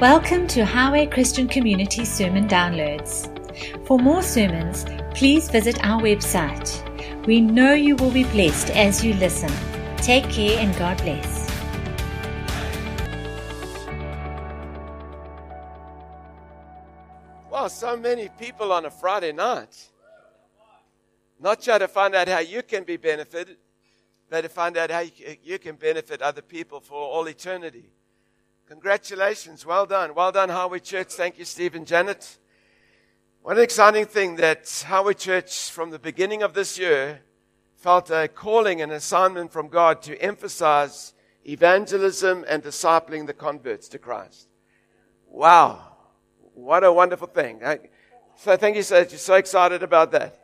Welcome to Highway Christian Community Sermon Downloads. For more sermons, please visit our website. We know you will be blessed as you listen. Take care and God bless. Well, so many people on a Friday night. Not trying to find out how you can be benefited, but to find out how you can benefit other people for all eternity. Congratulations. Well done. Well done, Highway Church. Thank you, Steve and Janet. What an exciting thing that Highway Church, from the beginning of this year, felt a calling and assignment from God to emphasize evangelism and discipling the converts to Christ. Wow. What a wonderful thing. So thank you so much. You're so excited about that.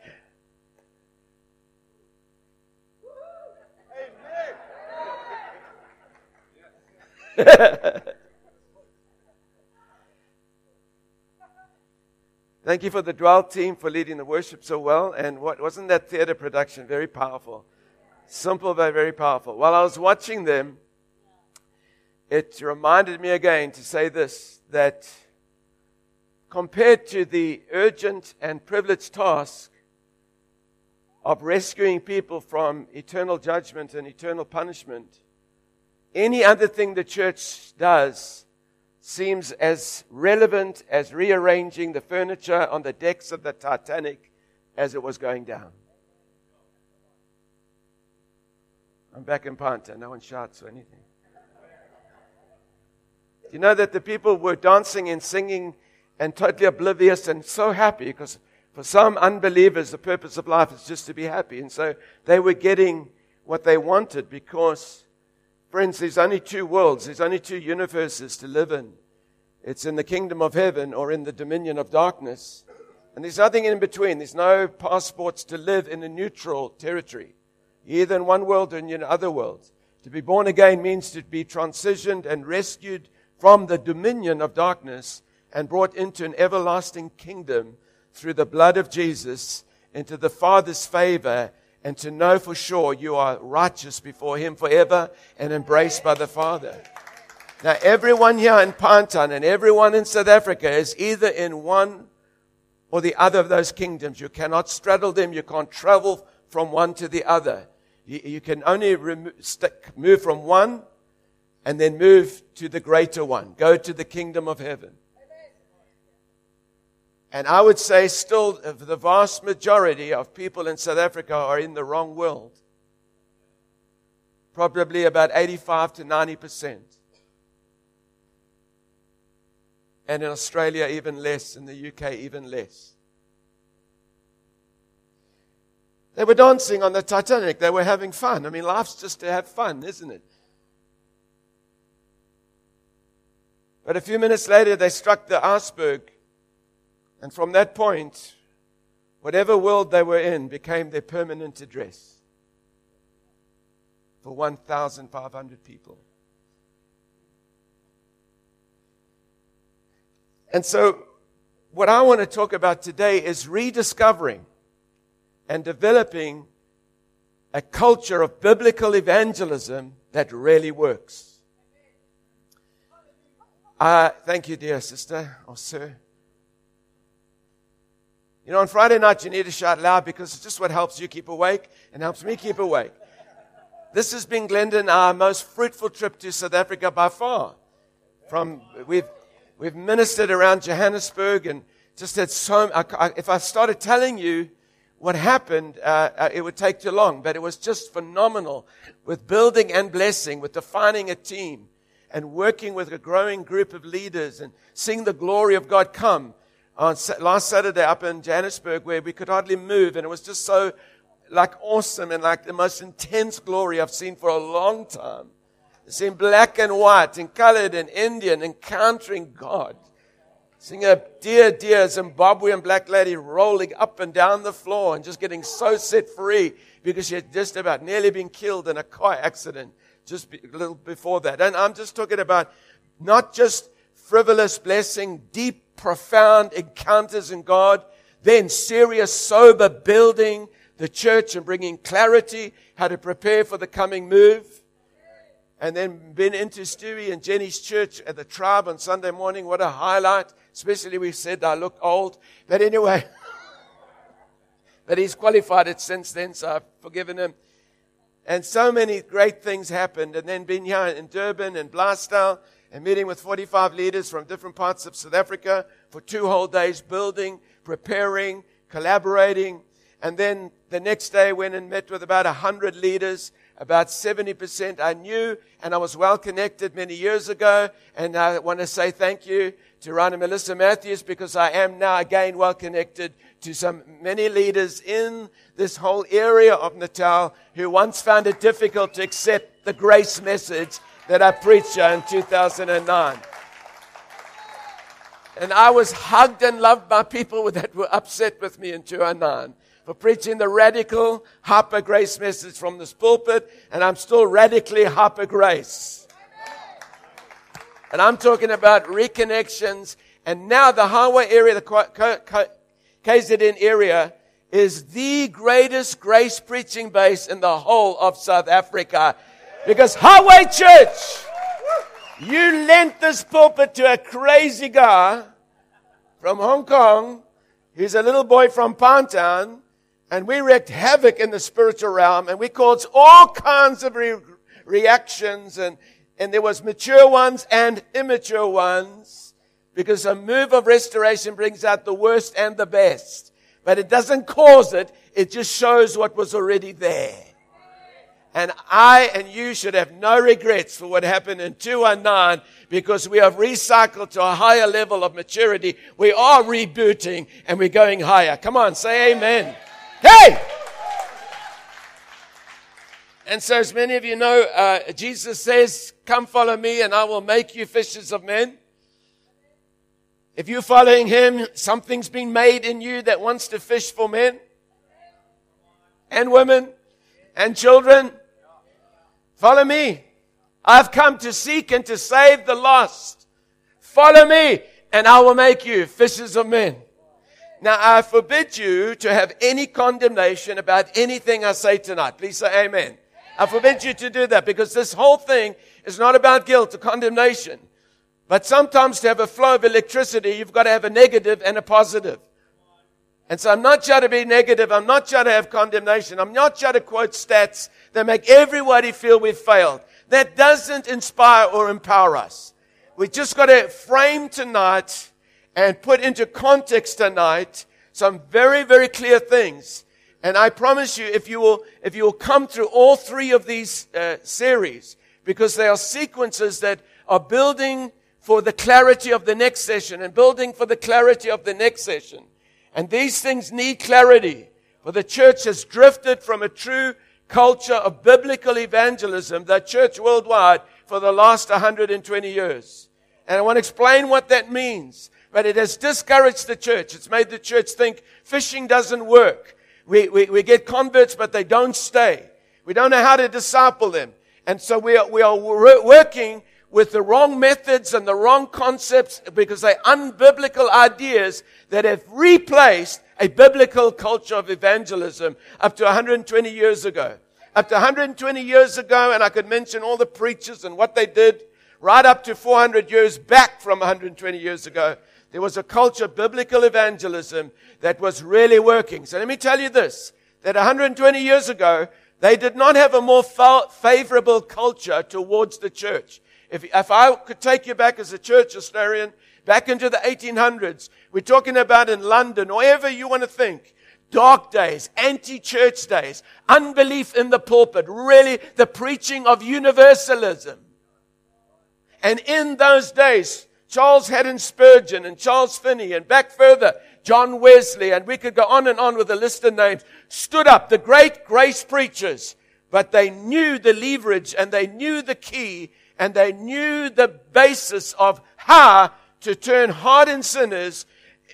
Thank you for the Dwell team for leading the worship so well. And what wasn't that theater production very powerful? Simple but very powerful. While I was watching them, it reminded me again to say this that compared to the urgent and privileged task of rescuing people from eternal judgment and eternal punishment, any other thing the church does seems as relevant as rearranging the furniture on the decks of the Titanic as it was going down. I'm back in Panta. No one shouts or anything. You know that the people were dancing and singing and totally oblivious and so happy because for some unbelievers, the purpose of life is just to be happy. And so they were getting what they wanted because Friends, there's only two worlds, there's only two universes to live in. It's in the kingdom of heaven or in the dominion of darkness. And there's nothing in between. There's no passports to live in a neutral territory, either in one world or in other world. To be born again means to be transitioned and rescued from the dominion of darkness and brought into an everlasting kingdom through the blood of Jesus into the Father's favor and to know for sure you are righteous before Him forever and embraced by the Father. Now, everyone here in Pinetown and everyone in South Africa is either in one or the other of those kingdoms. You cannot straddle them. You can't travel from one to the other. You, you can only remo- st- move from one and then move to the greater one. Go to the kingdom of heaven. And I would say still uh, the vast majority of people in South Africa are in the wrong world. Probably about 85 to 90%. And in Australia, even less. In the UK, even less. They were dancing on the Titanic. They were having fun. I mean, life's just to have fun, isn't it? But a few minutes later, they struck the iceberg and from that point, whatever world they were in became their permanent address for 1,500 people. And so, what I want to talk about today is rediscovering and developing a culture of biblical evangelism that really works. Uh, thank you, dear sister or sir. You know, on Friday night, you need to shout loud because it's just what helps you keep awake and helps me keep awake. This has been, Glendon, our most fruitful trip to South Africa by far. From, we've, we've ministered around Johannesburg and just had so, I, I, if I started telling you what happened, uh, uh, it would take too long, but it was just phenomenal with building and blessing, with defining a team and working with a growing group of leaders and seeing the glory of God come on last Saturday up in Johannesburg where we could hardly move and it was just so like awesome and like the most intense glory I've seen for a long time. Seeing black and white and colored and Indian encountering God. Seeing a dear, dear Zimbabwean black lady rolling up and down the floor and just getting so set free because she had just about nearly been killed in a car accident just a little before that. And I'm just talking about not just frivolous blessing, deep profound encounters in God, then serious, sober building the church and bringing clarity, how to prepare for the coming move. and then been into Stewie and Jenny's church at the tribe on Sunday morning. What a highlight. Especially we said I look old. But anyway, but he's qualified it since then, so I've forgiven him. And so many great things happened. And then been here in Durban and Blastow and meeting with 45 leaders from different parts of South Africa for two whole days, building, preparing, collaborating. And then the next day went and met with about 100 leaders about 70% I knew and I was well connected many years ago. And I want to say thank you to Ron and Melissa Matthews because I am now again well connected to some many leaders in this whole area of Natal who once found it difficult to accept the grace message that I preached in 2009. And I was hugged and loved by people that were upset with me in 2009 for preaching the radical hyper grace message from this pulpit, and I'm still radically hyper grace. And I'm talking about reconnections, and now the highway area, the KZN area, is the greatest grace preaching base in the whole of South Africa. Because Highway Church, you lent this pulpit to a crazy guy from Hong Kong. He's a little boy from Pinetown and we wreaked havoc in the spiritual realm and we caused all kinds of re- reactions and, and there was mature ones and immature ones because a move of restoration brings out the worst and the best. But it doesn't cause it. It just shows what was already there. And I and you should have no regrets for what happened in 219 because we have recycled to a higher level of maturity. We are rebooting and we're going higher. Come on, say amen. Hey! And so, as many of you know, uh, Jesus says, Come follow me, and I will make you fishers of men. If you're following him, something's been made in you that wants to fish for men and women and children. Follow me. I've come to seek and to save the lost. Follow me, and I will make you fishers of men. Now, I forbid you to have any condemnation about anything I say tonight. Please say amen. I forbid you to do that because this whole thing is not about guilt or condemnation. But sometimes to have a flow of electricity, you've got to have a negative and a positive. And so I'm not trying to be negative. I'm not trying to have condemnation. I'm not trying to quote stats that make everybody feel we've failed. That doesn't inspire or empower us. We just got to frame tonight and put into context tonight some very, very clear things. And I promise you, if you will, if you will come through all three of these uh, series, because they are sequences that are building for the clarity of the next session and building for the clarity of the next session. And these things need clarity. For the church has drifted from a true culture of biblical evangelism, the church worldwide, for the last 120 years. And I want to explain what that means but it has discouraged the church. It's made the church think fishing doesn't work. We, we, we get converts, but they don't stay. We don't know how to disciple them. And so we are, we are working with the wrong methods and the wrong concepts because they're unbiblical ideas that have replaced a biblical culture of evangelism up to 120 years ago. Up to 120 years ago, and I could mention all the preachers and what they did, right up to 400 years back from 120 years ago. There was a culture, biblical evangelism, that was really working. So let me tell you this, that 120 years ago, they did not have a more favorable culture towards the church. If, if I could take you back as a church historian, back into the 1800s, we're talking about in London, or wherever you want to think, dark days, anti-church days, unbelief in the pulpit, really the preaching of universalism. And in those days, Charles Haddon Spurgeon and Charles Finney and back further, John Wesley, and we could go on and on with a list of names, stood up, the great grace preachers, but they knew the leverage and they knew the key and they knew the basis of how to turn hardened sinners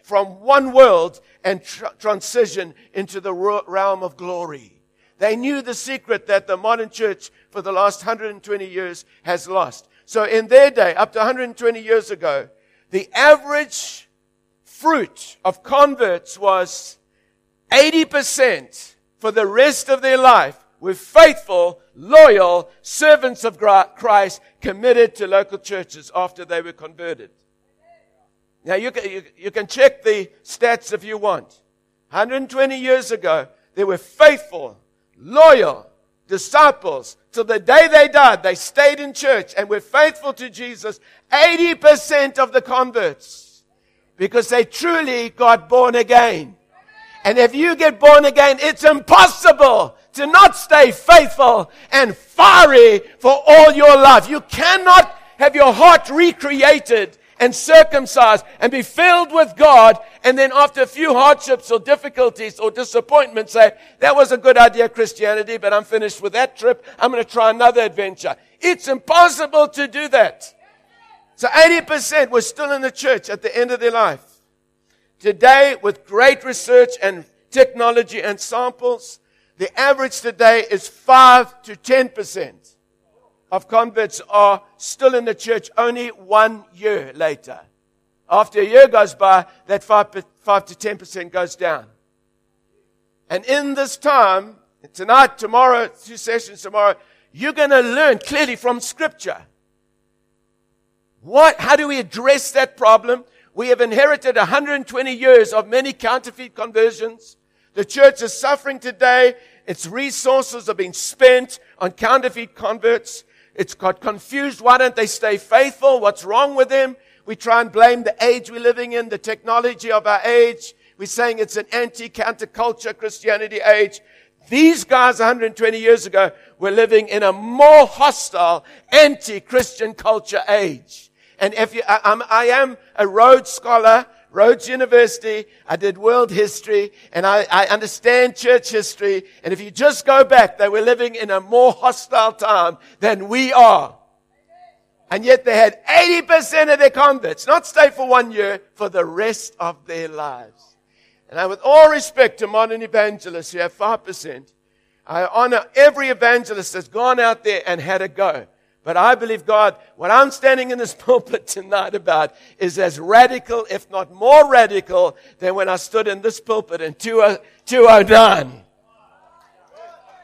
from one world and tr- transition into the realm of glory. They knew the secret that the modern church for the last 120 years has lost. So in their day, up to 120 years ago, the average fruit of converts was 80% for the rest of their life were faithful, loyal servants of Christ committed to local churches after they were converted. Now you can, you, you can check the stats if you want. 120 years ago, they were faithful, loyal disciples till the day they died. They stayed in church and were faithful to Jesus. 80% of the converts because they truly got born again. And if you get born again, it's impossible to not stay faithful and fiery for all your life. You cannot have your heart recreated and circumcised and be filled with God and then after a few hardships or difficulties or disappointments say, that was a good idea, Christianity, but I'm finished with that trip. I'm going to try another adventure. It's impossible to do that. So 80% were still in the church at the end of their life. Today, with great research and technology and samples, the average today is 5 to 10% of converts are still in the church only one year later. After a year goes by, that 5, 5 to 10% goes down. And in this time, tonight, tomorrow, two sessions tomorrow, you're going to learn clearly from scripture. What, how do we address that problem? We have inherited 120 years of many counterfeit conversions. The church is suffering today. Its resources are being spent on counterfeit converts. It's got confused. Why don't they stay faithful? What's wrong with them? We try and blame the age we're living in, the technology of our age. We're saying it's an anti-counterculture Christianity age. These guys 120 years ago were living in a more hostile anti-Christian culture age. And if you, I, I am a Rhodes scholar, Rhodes University, I did world history, and I, I, understand church history. And if you just go back, they were living in a more hostile time than we are. And yet they had 80% of their converts not stay for one year, for the rest of their lives. And I, with all respect to modern evangelists who have 5%, I honor every evangelist that's gone out there and had a go. But I believe God, what I'm standing in this pulpit tonight about is as radical, if not more radical, than when I stood in this pulpit in 2009. Uh,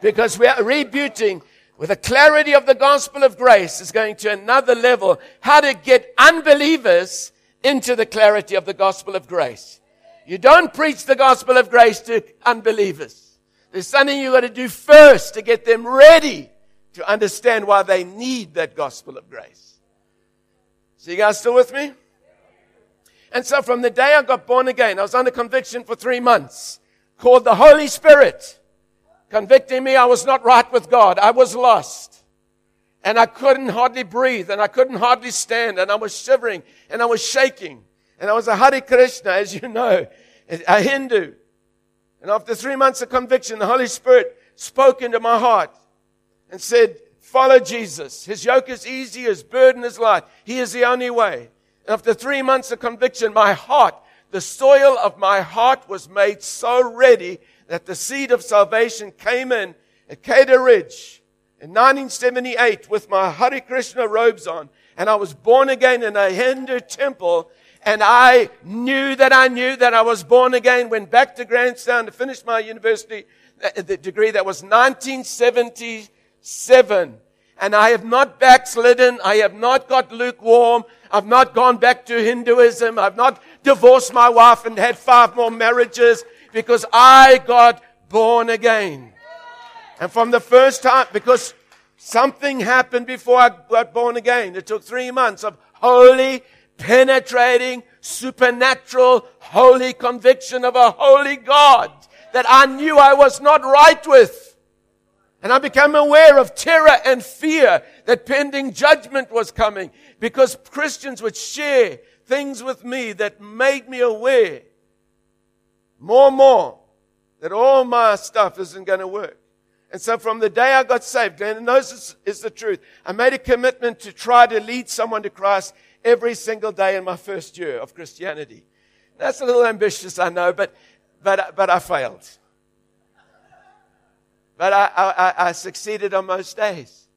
because we are rebooting with the clarity of the gospel of grace is going to another level. How to get unbelievers into the clarity of the gospel of grace. You don't preach the gospel of grace to unbelievers. There's something you've got to do first to get them ready to understand why they need that gospel of grace. So you guys still with me? And so from the day I got born again, I was under conviction for three months, called the Holy Spirit, convicting me I was not right with God. I was lost. And I couldn't hardly breathe and I couldn't hardly stand and I was shivering and I was shaking. And I was a Hare Krishna, as you know, a Hindu. And after three months of conviction, the Holy Spirit spoke into my heart and said, follow Jesus. His yoke is easy, his burden is light. He is the only way. And after three months of conviction, my heart, the soil of my heart was made so ready that the seed of salvation came in at Cedar Ridge in 1978 with my Hare Krishna robes on. And I was born again in a Hindu temple. And I knew that I knew that I was born again. Went back to Grahamstown to finish my university uh, degree. That was 1970 seven. And I have not backslidden. I have not got lukewarm. I've not gone back to Hinduism. I've not divorced my wife and had five more marriages because I got born again. And from the first time, because something happened before I got born again. It took three months of holy, penetrating, supernatural, holy conviction of a holy God that I knew I was not right with. And I became aware of terror and fear that pending judgment was coming because Christians would share things with me that made me aware more and more that all my stuff isn't going to work. And so from the day I got saved, and knows this is the truth, I made a commitment to try to lead someone to Christ every single day in my first year of Christianity. That's a little ambitious, I know, but, but, but I failed. But I, I, I succeeded on most days.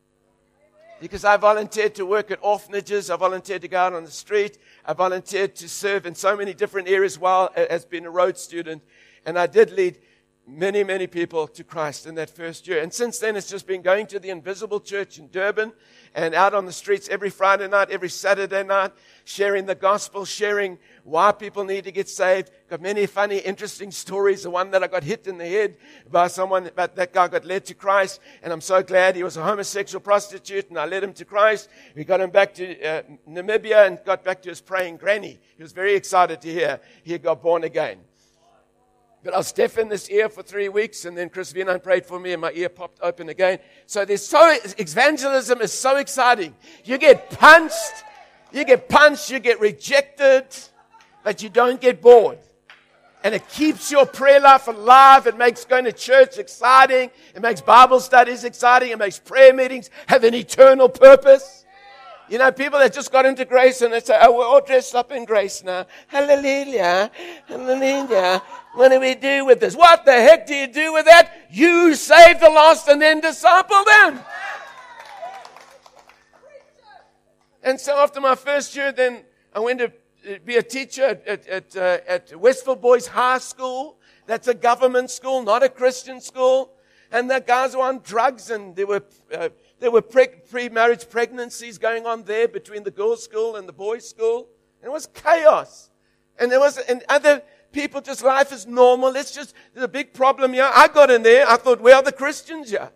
Because I volunteered to work at orphanages. I volunteered to go out on the street. I volunteered to serve in so many different areas while as being a Rhodes student. And I did lead many, many people to Christ in that first year. And since then, it's just been going to the Invisible Church in Durban and out on the streets every Friday night, every Saturday night, sharing the gospel, sharing why people need to get saved. Got many funny, interesting stories. The one that I got hit in the head by someone, but that guy got led to Christ. And I'm so glad he was a homosexual prostitute and I led him to Christ. We got him back to uh, Namibia and got back to his praying granny. He was very excited to hear he got born again. But I was deaf in this ear for three weeks, and then Chris Vinan prayed for me, and my ear popped open again. So there's so evangelism is so exciting. You get punched, you get punched, you get rejected, but you don't get bored. And it keeps your prayer life alive. It makes going to church exciting. It makes Bible studies exciting. It makes prayer meetings have an eternal purpose. You know, people that just got into grace and they say, oh, we're all dressed up in grace now. Hallelujah. Hallelujah. What do we do with this? What the heck do you do with that? You save the lost and then disciple them. And so after my first year, then I went to be a teacher at, at, at, uh, at Westville Boys High School. That's a government school, not a Christian school. And the guys were on drugs and there were, uh, there were pre- pre-marriage pregnancies going on there between the girls' school and the boys' school. And it was chaos. And there was, and other people just, life is normal. It's just, there's a big problem here. I got in there. I thought, where are the Christians here?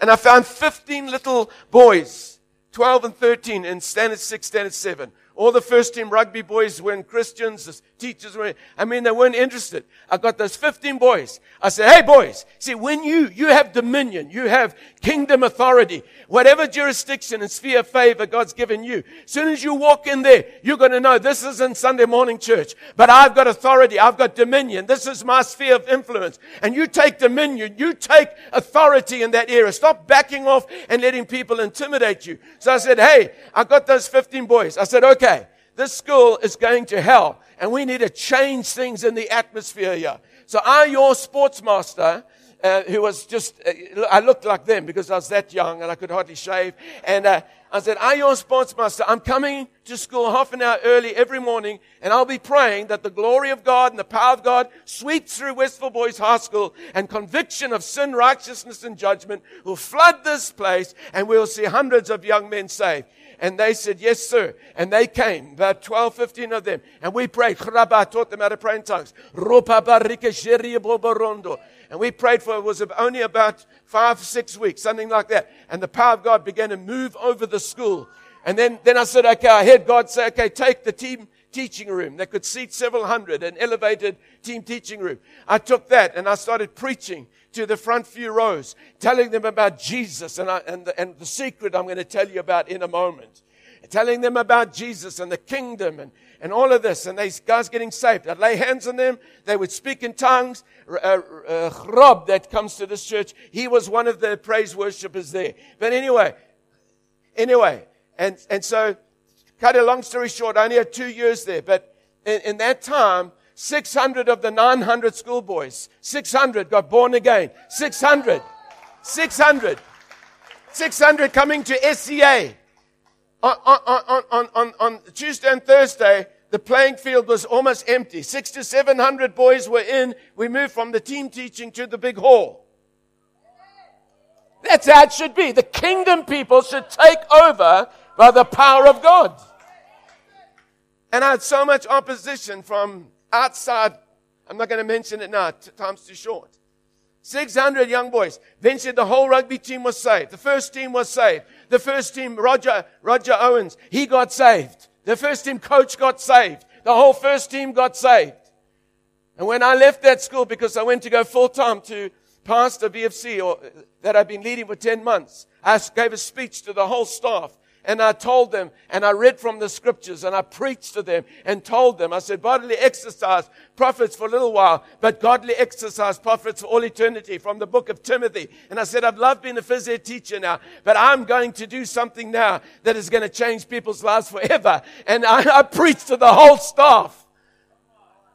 And I found 15 little boys, 12 and 13 in standard 6, standard 7 all the first team rugby boys weren't Christians. The teachers were, I mean, they weren't interested. I got those 15 boys. I said, hey boys, see, when you, you have dominion, you have kingdom authority, whatever jurisdiction and sphere of favor God's given you, as soon as you walk in there, you're going to know this isn't Sunday morning church, but I've got authority. I've got dominion. This is my sphere of influence. And you take dominion. You take authority in that area. Stop backing off and letting people intimidate you. So I said, hey, I got those 15 boys. I said, okay, okay, this school is going to hell and we need to change things in the atmosphere here. So I, your sports master, uh, who was just, uh, I looked like them because I was that young and I could hardly shave. And uh, I said, I, your sports master, I'm coming to school half an hour early every morning and I'll be praying that the glory of God and the power of God sweeps through Westville Boys High School and conviction of sin, righteousness, and judgment will flood this place and we'll see hundreds of young men saved. And they said, yes, sir. And they came, about 12, 15 of them. And we prayed. I taught them how to pray in tongues. And we prayed for, it was only about five, six weeks, something like that. And the power of God began to move over the school. And then, then I said, okay, I heard God say, okay, take the team teaching room that could seat several hundred, an elevated team teaching room. I took that and I started preaching to the front few rows, telling them about Jesus and, I, and, the, and the secret I'm going to tell you about in a moment. Telling them about Jesus and the kingdom and, and all of this. And these guys getting saved. I'd lay hands on them. They would speak in tongues. Uh, uh, Rob that comes to this church, he was one of the praise worshippers there. But anyway, anyway, and, and so cut a long story short, I only had two years there, but in, in that time, 600 of the 900 schoolboys, 600 got born again. 600. 600. 600 coming to SCA. On, on, on, on, on Tuesday and Thursday, the playing field was almost empty. Six to 700 boys were in. We moved from the team teaching to the big hall. That's how it should be. The kingdom people should take over by the power of God. And I had so much opposition from outside. I'm not going to mention it now. Time's too short. 600 young boys. Eventually the whole rugby team was saved. The first team was saved. The first team, Roger, Roger Owens, he got saved. The first team coach got saved. The whole first team got saved. And when I left that school, because I went to go full time to pastor VFC or that I've been leading for 10 months, I gave a speech to the whole staff and I told them and I read from the scriptures and I preached to them and told them, I said, bodily exercise profits for a little while, but godly exercise profits for all eternity from the book of Timothy. And I said, I've loved being a phys ed teacher now, but I'm going to do something now that is going to change people's lives forever. And I, I preached to the whole staff.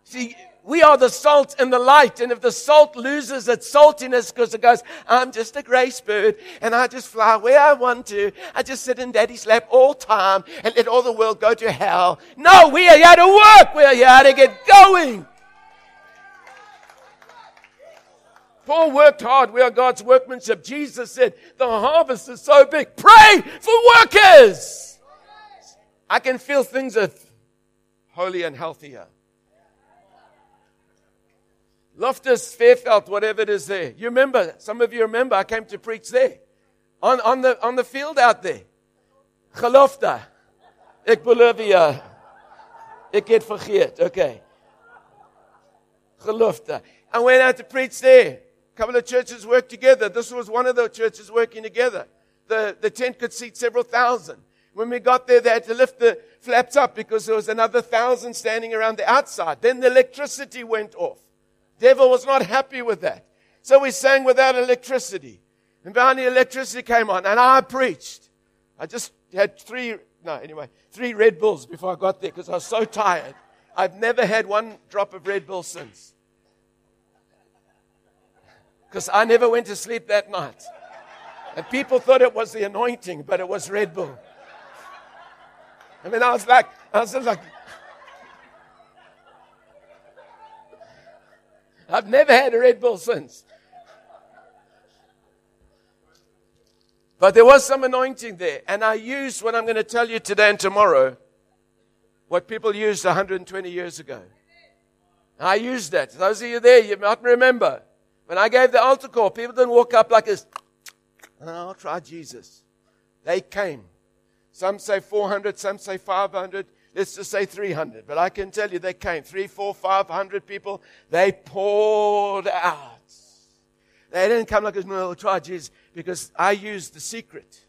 See, we are the salt and the light. And if the salt loses its saltiness because it goes, I'm just a grace bird and I just fly where I want to. I just sit in daddy's lap all time and let all the world go to hell. No, we are here to work. We are here to get going. Paul worked hard. We are God's workmanship. Jesus said, the harvest is so big. Pray for workers. I can feel things are holy and healthier. Loftus, Versfeld, whatever it is there. You remember, some of you remember, I came to preach there. On, on, the, on the field out there. Gelofte. Ek Bolivia. Uh, ek het vergeet. Okay. Gelofte. I went out to preach there. A couple of churches worked together. This was one of the churches working together. The, the tent could seat several thousand. When we got there, they had to lift the flaps up because there was another thousand standing around the outside. Then the electricity went off. Devil was not happy with that. So we sang without electricity. And finally electricity came on and I preached. I just had three, no, anyway, three Red Bulls before I got there because I was so tired. I've never had one drop of Red Bull since. Because I never went to sleep that night. And people thought it was the anointing, but it was Red Bull. I mean, I was like, I was like, I've never had a Red Bull since. But there was some anointing there. And I used what I'm going to tell you today and tomorrow, what people used 120 years ago. I used that. Those of you there, you might remember. When I gave the altar call, people didn't walk up like this. I'll try Jesus. They came. Some say 400, some say 500. Let's just say 300. But I can tell you they came. Three, four, five hundred people. They poured out. They didn't come like, no, I'll try. Because I used the secret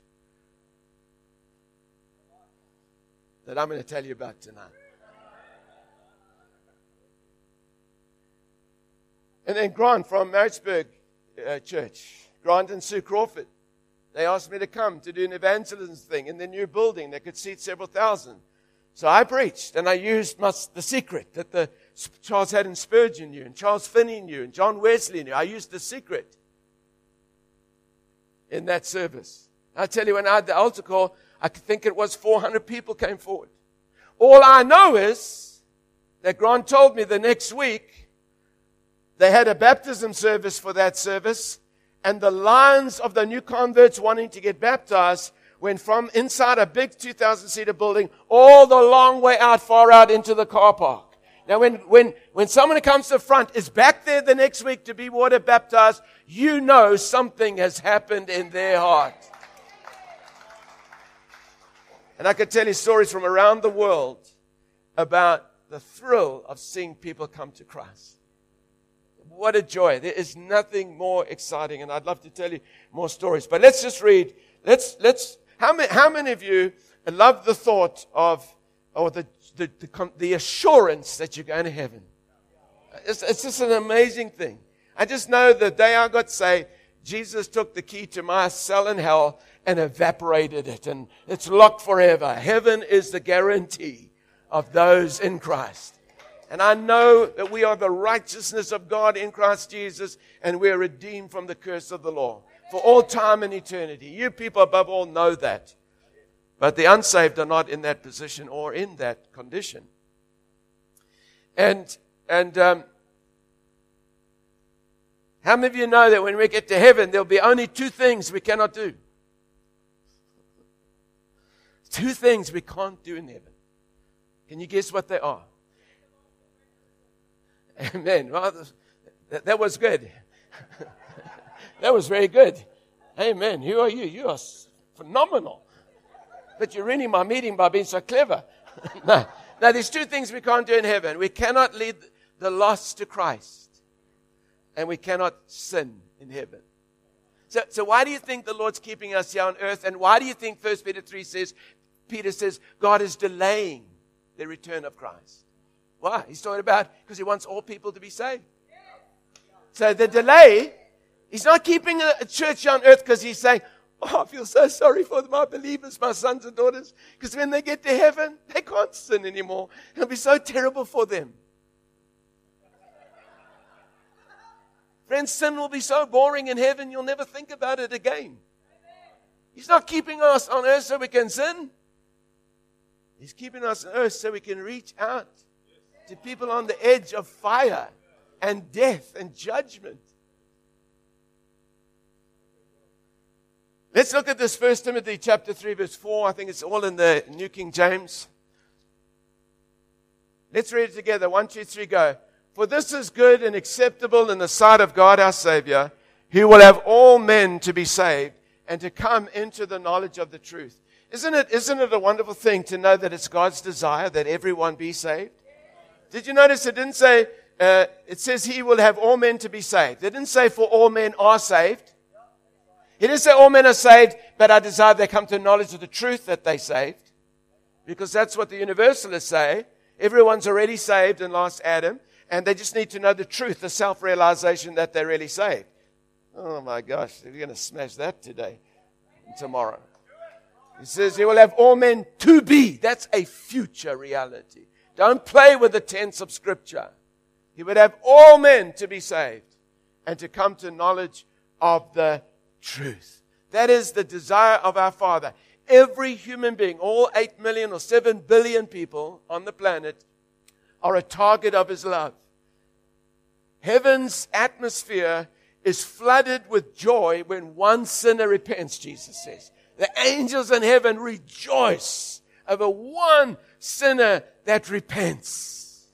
that I'm going to tell you about tonight. And then Grant from Maritzburg uh, Church, Grant and Sue Crawford, they asked me to come to do an evangelism thing in the new building that could seat several thousand. So I preached and I used my, the secret that the Charles Haddon Spurgeon knew and Charles Finney knew and John Wesley knew. I used the secret in that service. I tell you, when I had the altar call, I think it was 400 people came forward. All I know is that Grant told me the next week they had a baptism service for that service and the lines of the new converts wanting to get baptized went from inside a big 2,000 seater building all the long way out, far out into the car park. Now, when, when, when someone who comes to the front is back there the next week to be water baptized, you know something has happened in their heart. And I could tell you stories from around the world about the thrill of seeing people come to Christ. What a joy. There is nothing more exciting. And I'd love to tell you more stories. But let's just read. Let's, let's, how many, how many of you love the thought of, or the, the, the, the assurance that you're going to heaven? It's, it's just an amazing thing. I just know the day I got saved, Jesus took the key to my cell in hell and evaporated it, and it's locked forever. Heaven is the guarantee of those in Christ. And I know that we are the righteousness of God in Christ Jesus, and we are redeemed from the curse of the law for all time and eternity. You people above all know that. But the unsaved are not in that position or in that condition. And, and, um, how many of you know that when we get to heaven, there'll be only two things we cannot do? Two things we can't do in heaven. Can you guess what they are? Amen. Well, that, that was good. that was very good. Amen. Who are you? You are phenomenal. But you're ruining my meeting by being so clever. no. Now, there's two things we can't do in heaven. We cannot lead the lost to Christ, and we cannot sin in heaven. So, so why do you think the Lord's keeping us here on earth? And why do you think 1 Peter 3 says, Peter says, God is delaying the return of Christ? Why? He's talking about because he wants all people to be saved. So the delay, he's not keeping a, church on earth because he's saying, Oh, I feel so sorry for my believers, my sons and daughters, because when they get to heaven, they can't sin anymore. It'll be so terrible for them. Friends, sin will be so boring in heaven, you'll never think about it again. He's not keeping us on earth so we can sin. He's keeping us on earth so we can reach out to people on the edge of fire and death and judgment. Let's look at this First Timothy chapter 3 verse 4. I think it's all in the New King James. Let's read it together. One, two, three, go. For this is good and acceptable in the sight of God our Savior, who will have all men to be saved and to come into the knowledge of the truth. Isn't it, isn't it a wonderful thing to know that it's God's desire that everyone be saved? Did you notice it didn't say, uh, it says he will have all men to be saved. It didn't say for all men are saved. It didn't say all men are saved, but I desire they come to knowledge of the truth that they saved. Because that's what the universalists say. Everyone's already saved in last Adam, and they just need to know the truth, the self-realization that they're really saved. Oh my gosh, we're going to smash that today and tomorrow. He says he will have all men to be. That's a future reality. Don't play with the tense of scripture. He would have all men to be saved and to come to knowledge of the truth. That is the desire of our Father. Every human being, all 8 million or 7 billion people on the planet, are a target of His love. Heaven's atmosphere is flooded with joy when one sinner repents, Jesus says. The angels in heaven rejoice over one sinner that repents.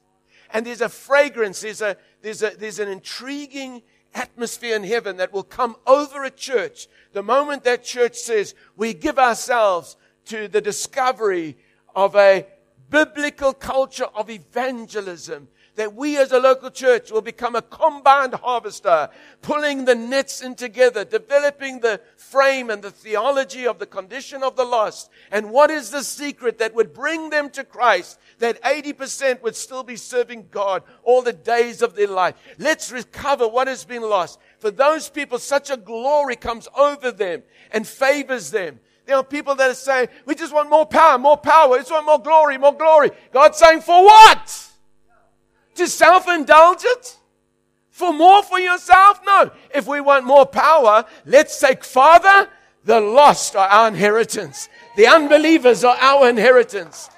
And there's a fragrance, there's, a, there's, a, there's an intriguing atmosphere in heaven that will come over a church the moment that church says we give ourselves to the discovery of a biblical culture of evangelism that we as a local church will become a combined harvester, pulling the nets in together, developing the frame and the theology of the condition of the lost. And what is the secret that would bring them to Christ that 80% would still be serving God all the days of their life? Let's recover what has been lost. For those people, such a glory comes over them and favors them. There are people that are saying, we just want more power, more power. We just want more glory, more glory. God's saying, for what? To self-indulge it? For more for yourself? No. If we want more power, let's take Father, the lost are our inheritance. The unbelievers are our inheritance.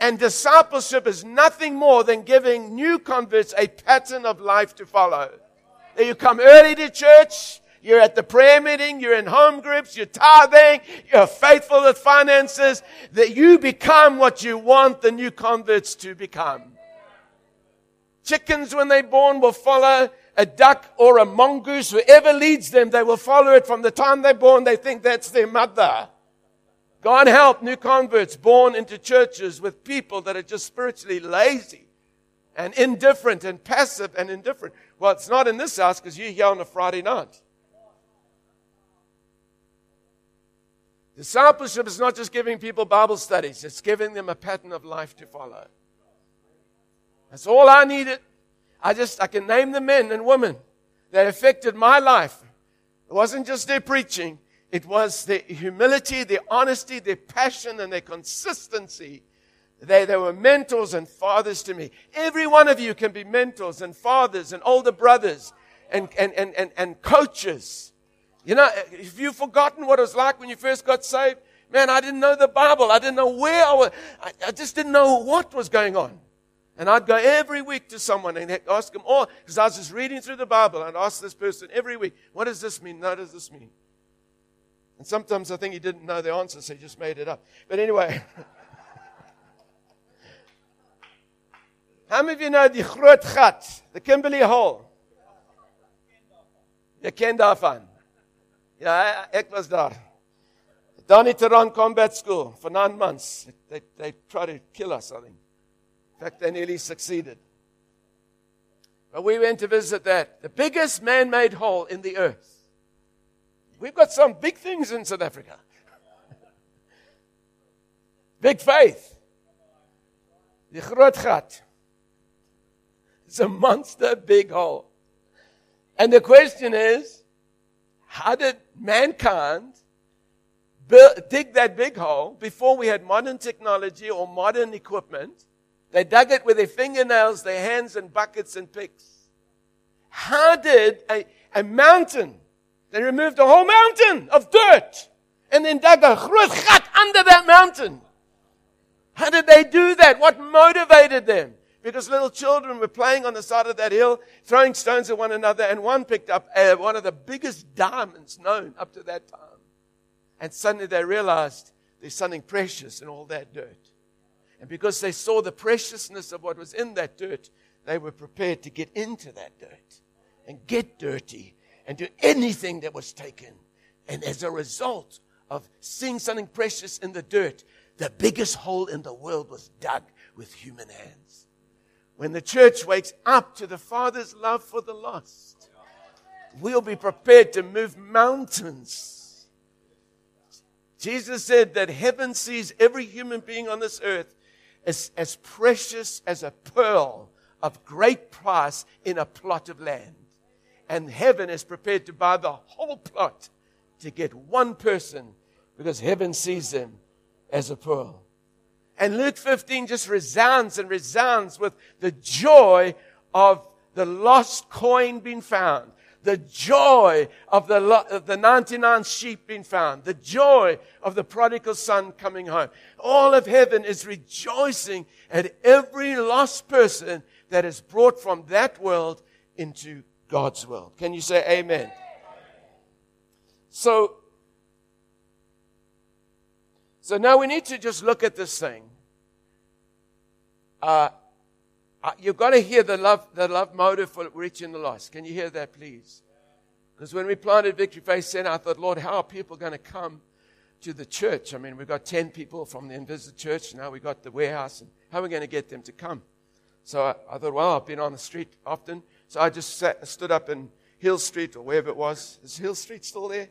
And discipleship is nothing more than giving new converts a pattern of life to follow. That you come early to church, you're at the prayer meeting, you're in home groups, you're tithing, you're faithful with finances, that you become what you want the new converts to become. Chickens, when they're born, will follow a duck or a mongoose. Whoever leads them, they will follow it from the time they're born. They think that's their mother. God help new converts born into churches with people that are just spiritually lazy and indifferent and passive and indifferent. Well, it's not in this house because you're here on a Friday night. Discipleship is not just giving people Bible studies, it's giving them a pattern of life to follow. That's all I needed. I just, I can name the men and women that affected my life. It wasn't just their preaching. It was their humility, their honesty, their passion, and their consistency. They, they were mentors and fathers to me. Every one of you can be mentors and fathers and older brothers and, and, and, and, and coaches. You know, if you've forgotten what it was like when you first got saved, man, I didn't know the Bible. I didn't know where I was. I, I just didn't know what was going on. And I'd go every week to someone and ask them, oh, because I was just reading through the Bible. I'd ask this person every week, what does this mean? What does this mean? And sometimes I think he didn't know the answer, so he just made it up. But anyway. How many of you know the Groot Gat, the Kimberley Hole? Jy ken daarvan. Ja, ek was daar. Donnie Tehran Combat School for nine months. They, they tried to kill us, I think. In fact, they nearly succeeded. But we went to visit that, the biggest man made hole in the earth. We've got some big things in South Africa. big faith. The Groot. It's a monster big hole. And the question is, how did mankind build, dig that big hole before we had modern technology or modern equipment? They dug it with their fingernails, their hands, and buckets and picks. How did a, a mountain, they removed a whole mountain of dirt and then dug a groot under that mountain. How did they do that? What motivated them? Because little children were playing on the side of that hill, throwing stones at one another, and one picked up uh, one of the biggest diamonds known up to that time. And suddenly they realized there's something precious in all that dirt. And because they saw the preciousness of what was in that dirt, they were prepared to get into that dirt and get dirty and do anything that was taken. And as a result of seeing something precious in the dirt, the biggest hole in the world was dug with human hands. When the church wakes up to the Father's love for the lost, we'll be prepared to move mountains. Jesus said that heaven sees every human being on this earth as, as precious as a pearl of great price in a plot of land. And heaven is prepared to buy the whole plot to get one person because heaven sees them as a pearl. And Luke 15 just resounds and resounds with the joy of the lost coin being found, the joy of the, of the 99 sheep being found, the joy of the prodigal son coming home. All of heaven is rejoicing at every lost person that is brought from that world into God's world. Can you say amen? So, so now we need to just look at this thing. Uh, Uh, you've got to hear the love, the love motive for reaching the lost. Can you hear that, please? Because when we planted Victory Faith Center, I thought, Lord, how are people going to come to the church? I mean, we've got 10 people from the Invisible Church. Now we've got the warehouse. And how are we going to get them to come? So I, I, thought, well, I've been on the street often. So I just sat, stood up in Hill Street or wherever it was. Is Hill Street still there?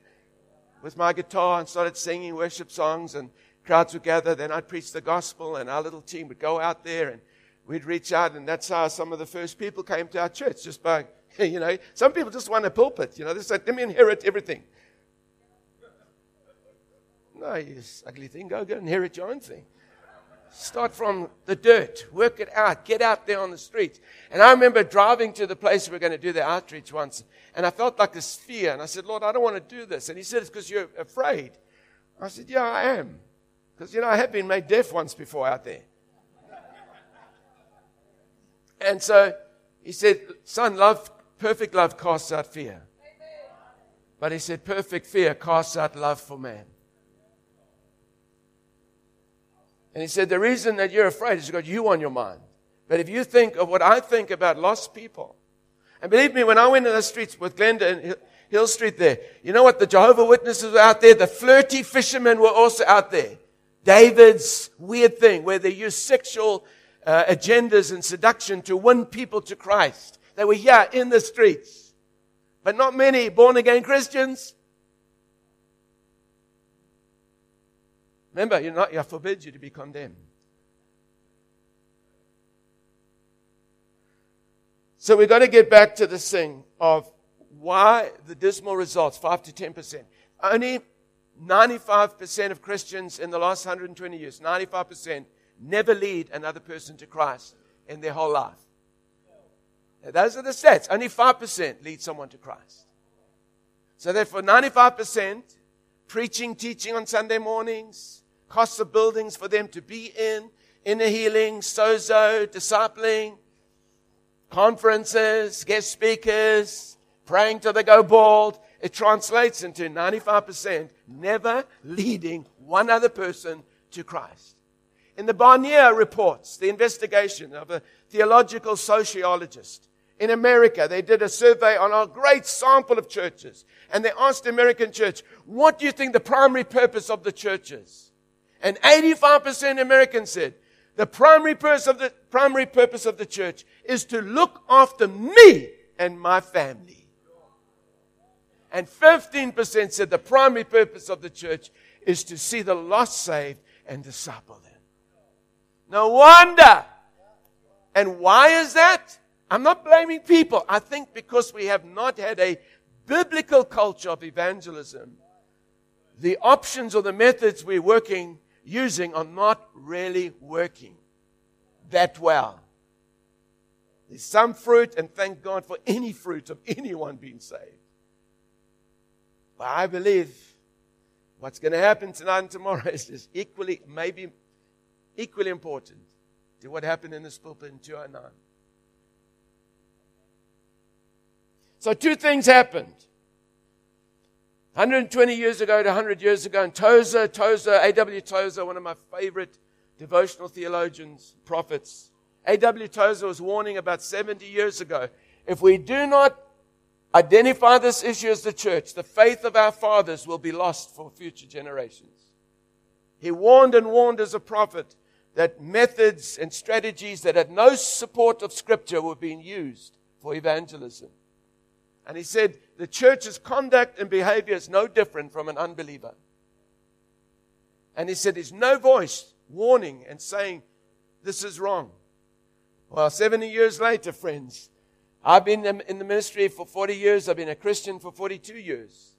With my guitar and started singing worship songs and crowds would gather. Then I'd preach the gospel and our little team would go out there and we'd reach out. And that's how some of the first people came to our church, just by, you know, some people just want a pulpit. You know, they said, let me inherit everything. No, you ugly thing. Go, go inherit your own thing. Start from the dirt, work it out, get out there on the streets. And I remember driving to the place we were going to do the outreach once, and I felt like this fear. And I said, Lord, I don't want to do this. And He said, It's because you're afraid. I said, Yeah, I am. Because, you know, I have been made deaf once before out there. And so He said, Son, love, perfect love casts out fear. But He said, Perfect fear casts out love for man. And he said, The reason that you're afraid is because you on your mind. But if you think of what I think about lost people, and believe me, when I went in the streets with Glenda and Hill Street there, you know what? The Jehovah Witnesses were out there. The flirty fishermen were also out there. David's weird thing where they use sexual uh, agendas and seduction to win people to Christ. They were here in the streets. But not many born again Christians. Remember, you're not, I forbid you to be condemned. So we've got to get back to this thing of why the dismal results, 5 to 10%. Only 95% of Christians in the last 120 years, 95%, never lead another person to Christ in their whole life. Now, those are the stats. Only 5% lead someone to Christ. So therefore, 95% preaching, teaching on Sunday mornings, costs of buildings for them to be in, inner healing, sozo, discipling, conferences, guest speakers, praying till they go bald. It translates into 95% never leading one other person to Christ. In the Barna reports, the investigation of a theological sociologist in America, they did a survey on a great sample of churches. And they asked the American church, what do you think the primary purpose of the church is? And 85% of Americans said the primary purpose of the primary purpose of the church is to look after me and my family. And 15% said the primary purpose of the church is to see the lost saved and disciple them. No wonder. And why is that? I'm not blaming people. I think because we have not had a biblical culture of evangelism, the options or the methods we're working using are not really working that well. There's some fruit, and thank God for any fruit of anyone being saved. But I believe what's going to happen tonight and tomorrow is, is equally, maybe equally important to what happened in this pulpit in 209. So, two things happened. 120 years ago to 100 years ago, and Tozer, Tozer, A.W. Tozer, one of my favorite devotional theologians, prophets. A.W. Tozer was warning about 70 years ago. If we do not identify this issue as the church, the faith of our fathers will be lost for future generations. He warned and warned as a prophet that methods and strategies that had no support of scripture were being used for evangelism. And he said the church's conduct and behavior is no different from an unbeliever. And he said there's no voice warning and saying this is wrong. Well, 70 years later, friends, I've been in the ministry for 40 years. I've been a Christian for 42 years.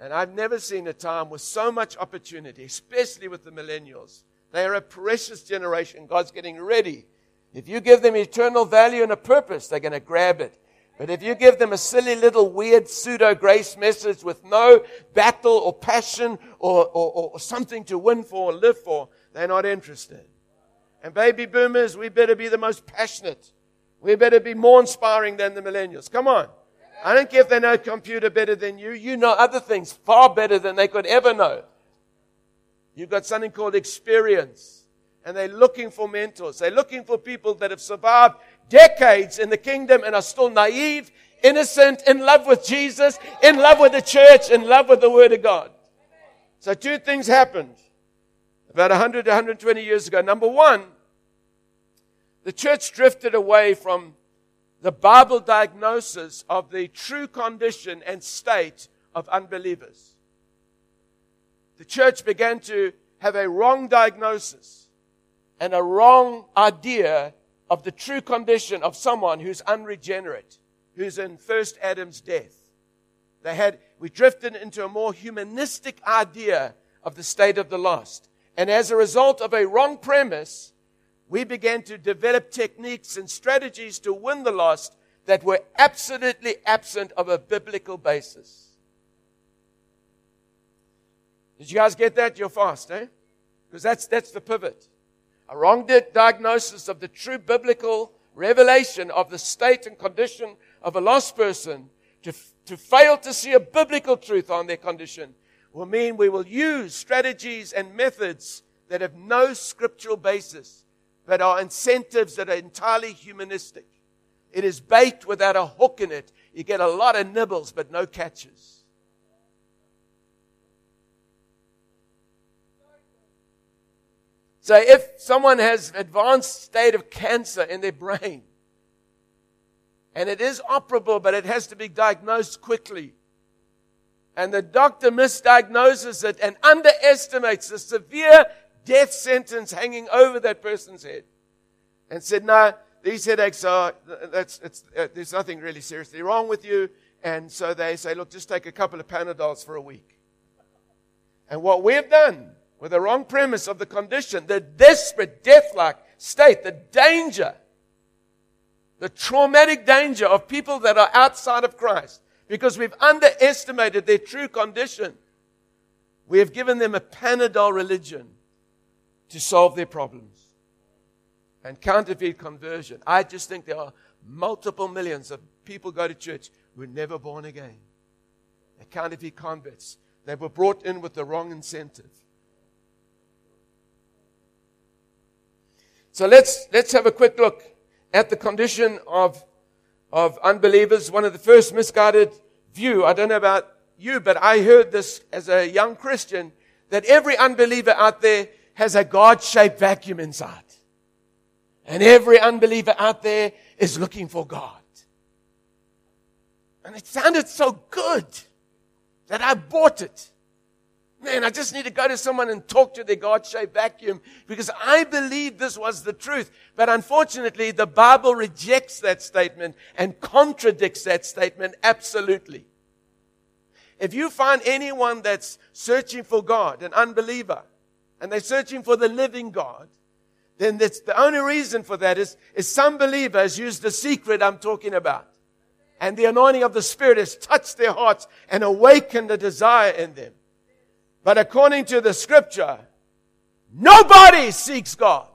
And I've never seen a time with so much opportunity, especially with the millennials. They are a precious generation. God's getting ready. If you give them eternal value and a purpose, they're going to grab it. But if you give them a silly little weird pseudo grace message with no battle or passion or, or, or something to win for or live for, they're not interested. And baby boomers, we better be the most passionate. We better be more inspiring than the millennials. Come on. I don't care if they know computer better than you. You know other things far better than they could ever know. You've got something called experience. And they're looking for mentors. They're looking for people that have survived decades in the kingdom and are still naive, innocent, in love with Jesus, in love with the church, in love with the Word of God. So two things happened about 100 to 120 years ago. Number one, the church drifted away from the Bible diagnosis of the true condition and state of unbelievers. The church began to have a wrong diagnosis and a wrong idea of the true condition of someone who's unregenerate, who's in first Adam's death. They had, we drifted into a more humanistic idea of the state of the lost. And as a result of a wrong premise, we began to develop techniques and strategies to win the lost that were absolutely absent of a biblical basis. Did you guys get that? You're fast, eh? Because that's, that's the pivot. A wrong di- diagnosis of the true biblical revelation of the state and condition of a lost person to, to fail to see a biblical truth on their condition will mean we will use strategies and methods that have no scriptural basis but are incentives that are entirely humanistic. It is bait without a hook in it. You get a lot of nibbles, but no catches. So if someone has advanced state of cancer in their brain, and it is operable, but it has to be diagnosed quickly, and the doctor misdiagnoses it and underestimates the severe death sentence hanging over that person's head and said, no, these headaches are, that's, it's, uh, there's nothing really seriously wrong with you. And so they say, look, just take a couple of Panadols for a week. And what we've done with the wrong premise of the condition, the desperate, death-like state, the danger, the traumatic danger of people that are outside of Christ, because we've underestimated their true condition. We have given them a Panadol religion to solve their problems. And counterfeit conversion. I just think there are multiple millions of people go to church who were never born again. They're counterfeit converts. They were brought in with the wrong incentive. So let's, let's have a quick look at the condition of, of unbelievers. One of the first misguided view, I don't know about you, but I heard this as a young Christian, that every unbeliever out there has a God shaped vacuum inside. And every unbeliever out there is looking for God. And it sounded so good that I bought it. Man, I just need to go to someone and talk to their God shaped vacuum because I believe this was the truth. But unfortunately, the Bible rejects that statement and contradicts that statement absolutely. If you find anyone that's searching for God, an unbeliever, and they're searching for the living God, then that's the only reason for that is, is some believers use the secret I'm talking about. And the anointing of the Spirit has touched their hearts and awakened a desire in them. But according to the scripture, nobody seeks God.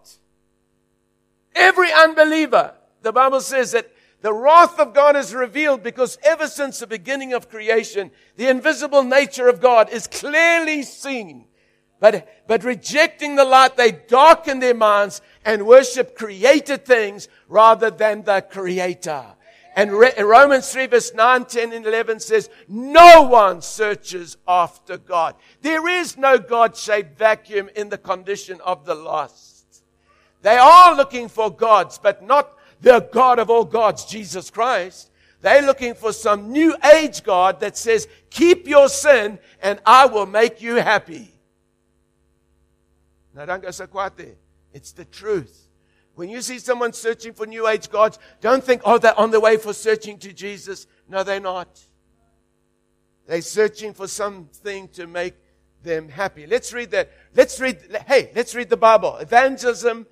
Every unbeliever, the Bible says that The wrath of God is revealed because ever since the beginning of creation, the invisible nature of God is clearly seen. But, but rejecting the light, they darken their minds and worship created things rather than the creator. And Re- Romans 3 verse 9, 10 and 11 says, no one searches after God. There is no God-shaped vacuum in the condition of the lost. They are looking for gods, but not the God of all gods, Jesus Christ. They're looking for some new age God that says, keep your sin and I will make you happy. Now don't go so quiet there. It's the truth. When you see someone searching for new age gods, don't think, oh, they're on the way for searching to Jesus. No, they're not. They're searching for something to make them happy. Let's read that. Let's read, hey, let's read the Bible. Evangelism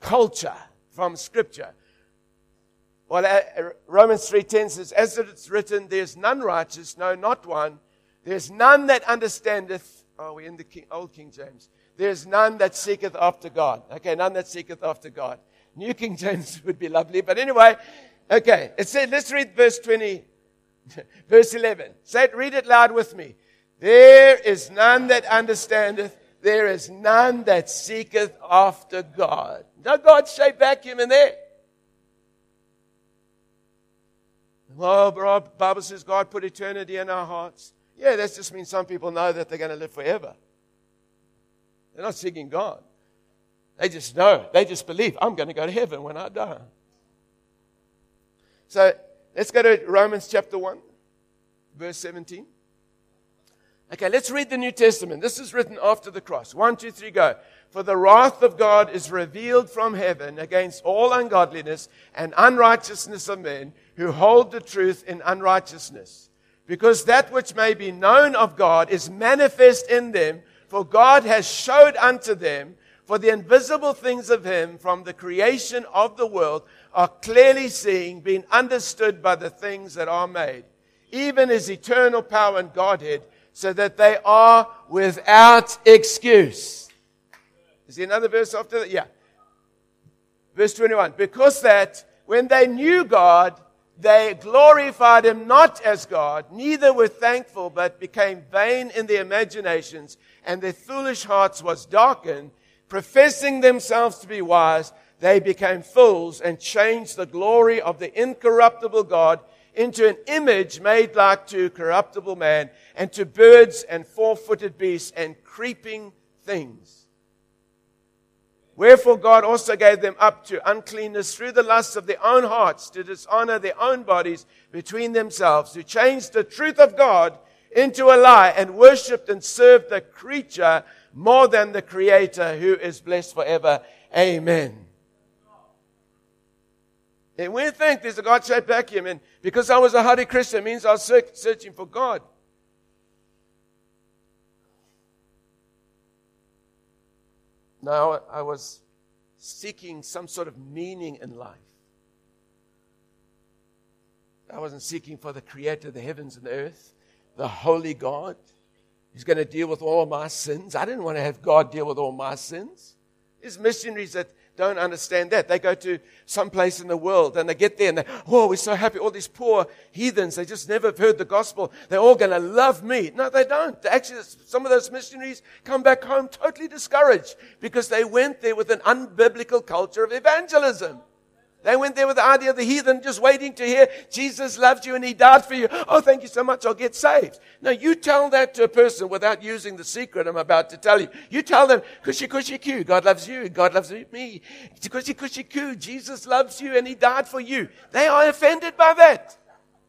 culture from scripture. Well, uh, Romans 3.10 says, as it's written, there's none righteous, no, not one. There's none that understandeth. Oh, we're in the King, old King James. There's none that seeketh after God. Okay, none that seeketh after God. New King James would be lovely. But anyway, okay. It said, let's read verse 20, verse 11. Say it, read it loud with me. There is none that understandeth. There is none that seeketh after God. No God shaped vacuum in there. Well, Bible says God put eternity in our hearts. Yeah, that just means some people know that they're going to live forever. They're not seeking God. They just know. They just believe, I'm going to go to heaven when I die. So let's go to Romans chapter 1, verse 17. Okay, let's read the New Testament. This is written after the cross. One, two, three, go. For the wrath of God is revealed from heaven against all ungodliness and unrighteousness of men who hold the truth in unrighteousness. Because that which may be known of God is manifest in them, for God has showed unto them, for the invisible things of Him from the creation of the world are clearly seen, being understood by the things that are made, even His eternal power and Godhead, so that they are without excuse. Is there another verse after that? Yeah. Verse 21. Because that when they knew God, they glorified him not as God, neither were thankful, but became vain in their imaginations, and their foolish hearts was darkened. Professing themselves to be wise, they became fools and changed the glory of the incorruptible God into an image made like to corruptible man, and to birds and four footed beasts and creeping things. Wherefore God also gave them up to uncleanness through the lusts of their own hearts to dishonor their own bodies between themselves, who changed the truth of God into a lie and worshipped and served the creature more than the creator who is blessed forever. Amen. And we think there's a God-shaped vacuum and because I was a hardy Christian means I was searching for God. Now I was seeking some sort of meaning in life. I wasn't seeking for the creator of the heavens and the earth, the holy God. He's going to deal with all my sins. I didn't want to have God deal with all my sins. There's missionaries that don't understand that. They go to some place in the world and they get there and they, oh, we're so happy. All these poor heathens, they just never have heard the gospel. They're all going to love me. No, they don't. Actually, some of those missionaries come back home totally discouraged because they went there with an unbiblical culture of evangelism. They went there with the idea of the heathen just waiting to hear Jesus loved you and he died for you. Oh, thank you so much. I'll get saved. Now you tell that to a person without using the secret I'm about to tell you. You tell them, cushy cushy coo, God loves you, God loves me. Cushy cushy coo, Jesus loves you and he died for you. They are offended by that.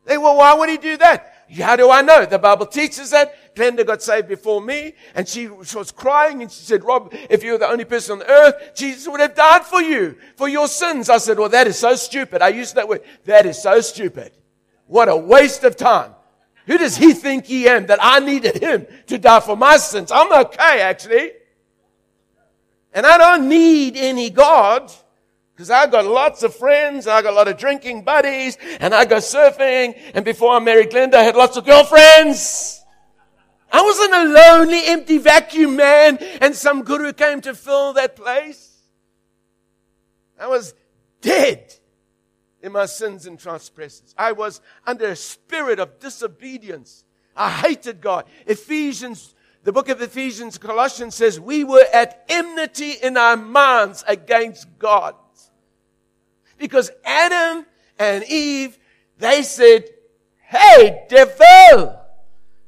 They, well, why would he do that? How do I know? The Bible teaches that. Glenda got saved before me and she was crying and she said, Rob, if you were the only person on earth, Jesus would have died for you, for your sins. I said, well, that is so stupid. I used that word. That is so stupid. What a waste of time. Who does he think he am that I needed him to die for my sins? I'm okay, actually. And I don't need any God. Because I've got lots of friends, I've got a lot of drinking buddies, and I go surfing, and before I married Glenda, I had lots of girlfriends. I wasn't a lonely, empty vacuum man, and some guru came to fill that place. I was dead in my sins and transgressions. I was under a spirit of disobedience. I hated God. Ephesians, the book of Ephesians, Colossians says we were at enmity in our minds against God. Because Adam and Eve, they said, Hey, devil,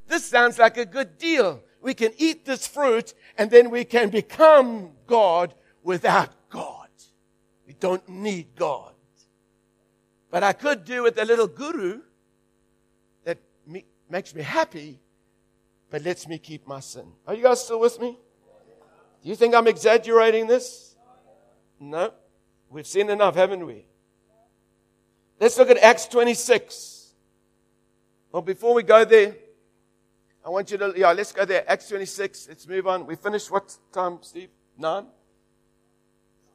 this sounds like a good deal. We can eat this fruit and then we can become God without God. We don't need God. But I could do with a little guru that me, makes me happy, but lets me keep my sin. Are you guys still with me? Do you think I'm exaggerating this? No. We've seen enough, haven't we? Let's look at Acts 26. Well, before we go there, I want you to, yeah, let's go there. Acts 26. Let's move on. We finished what time, Steve? Nine?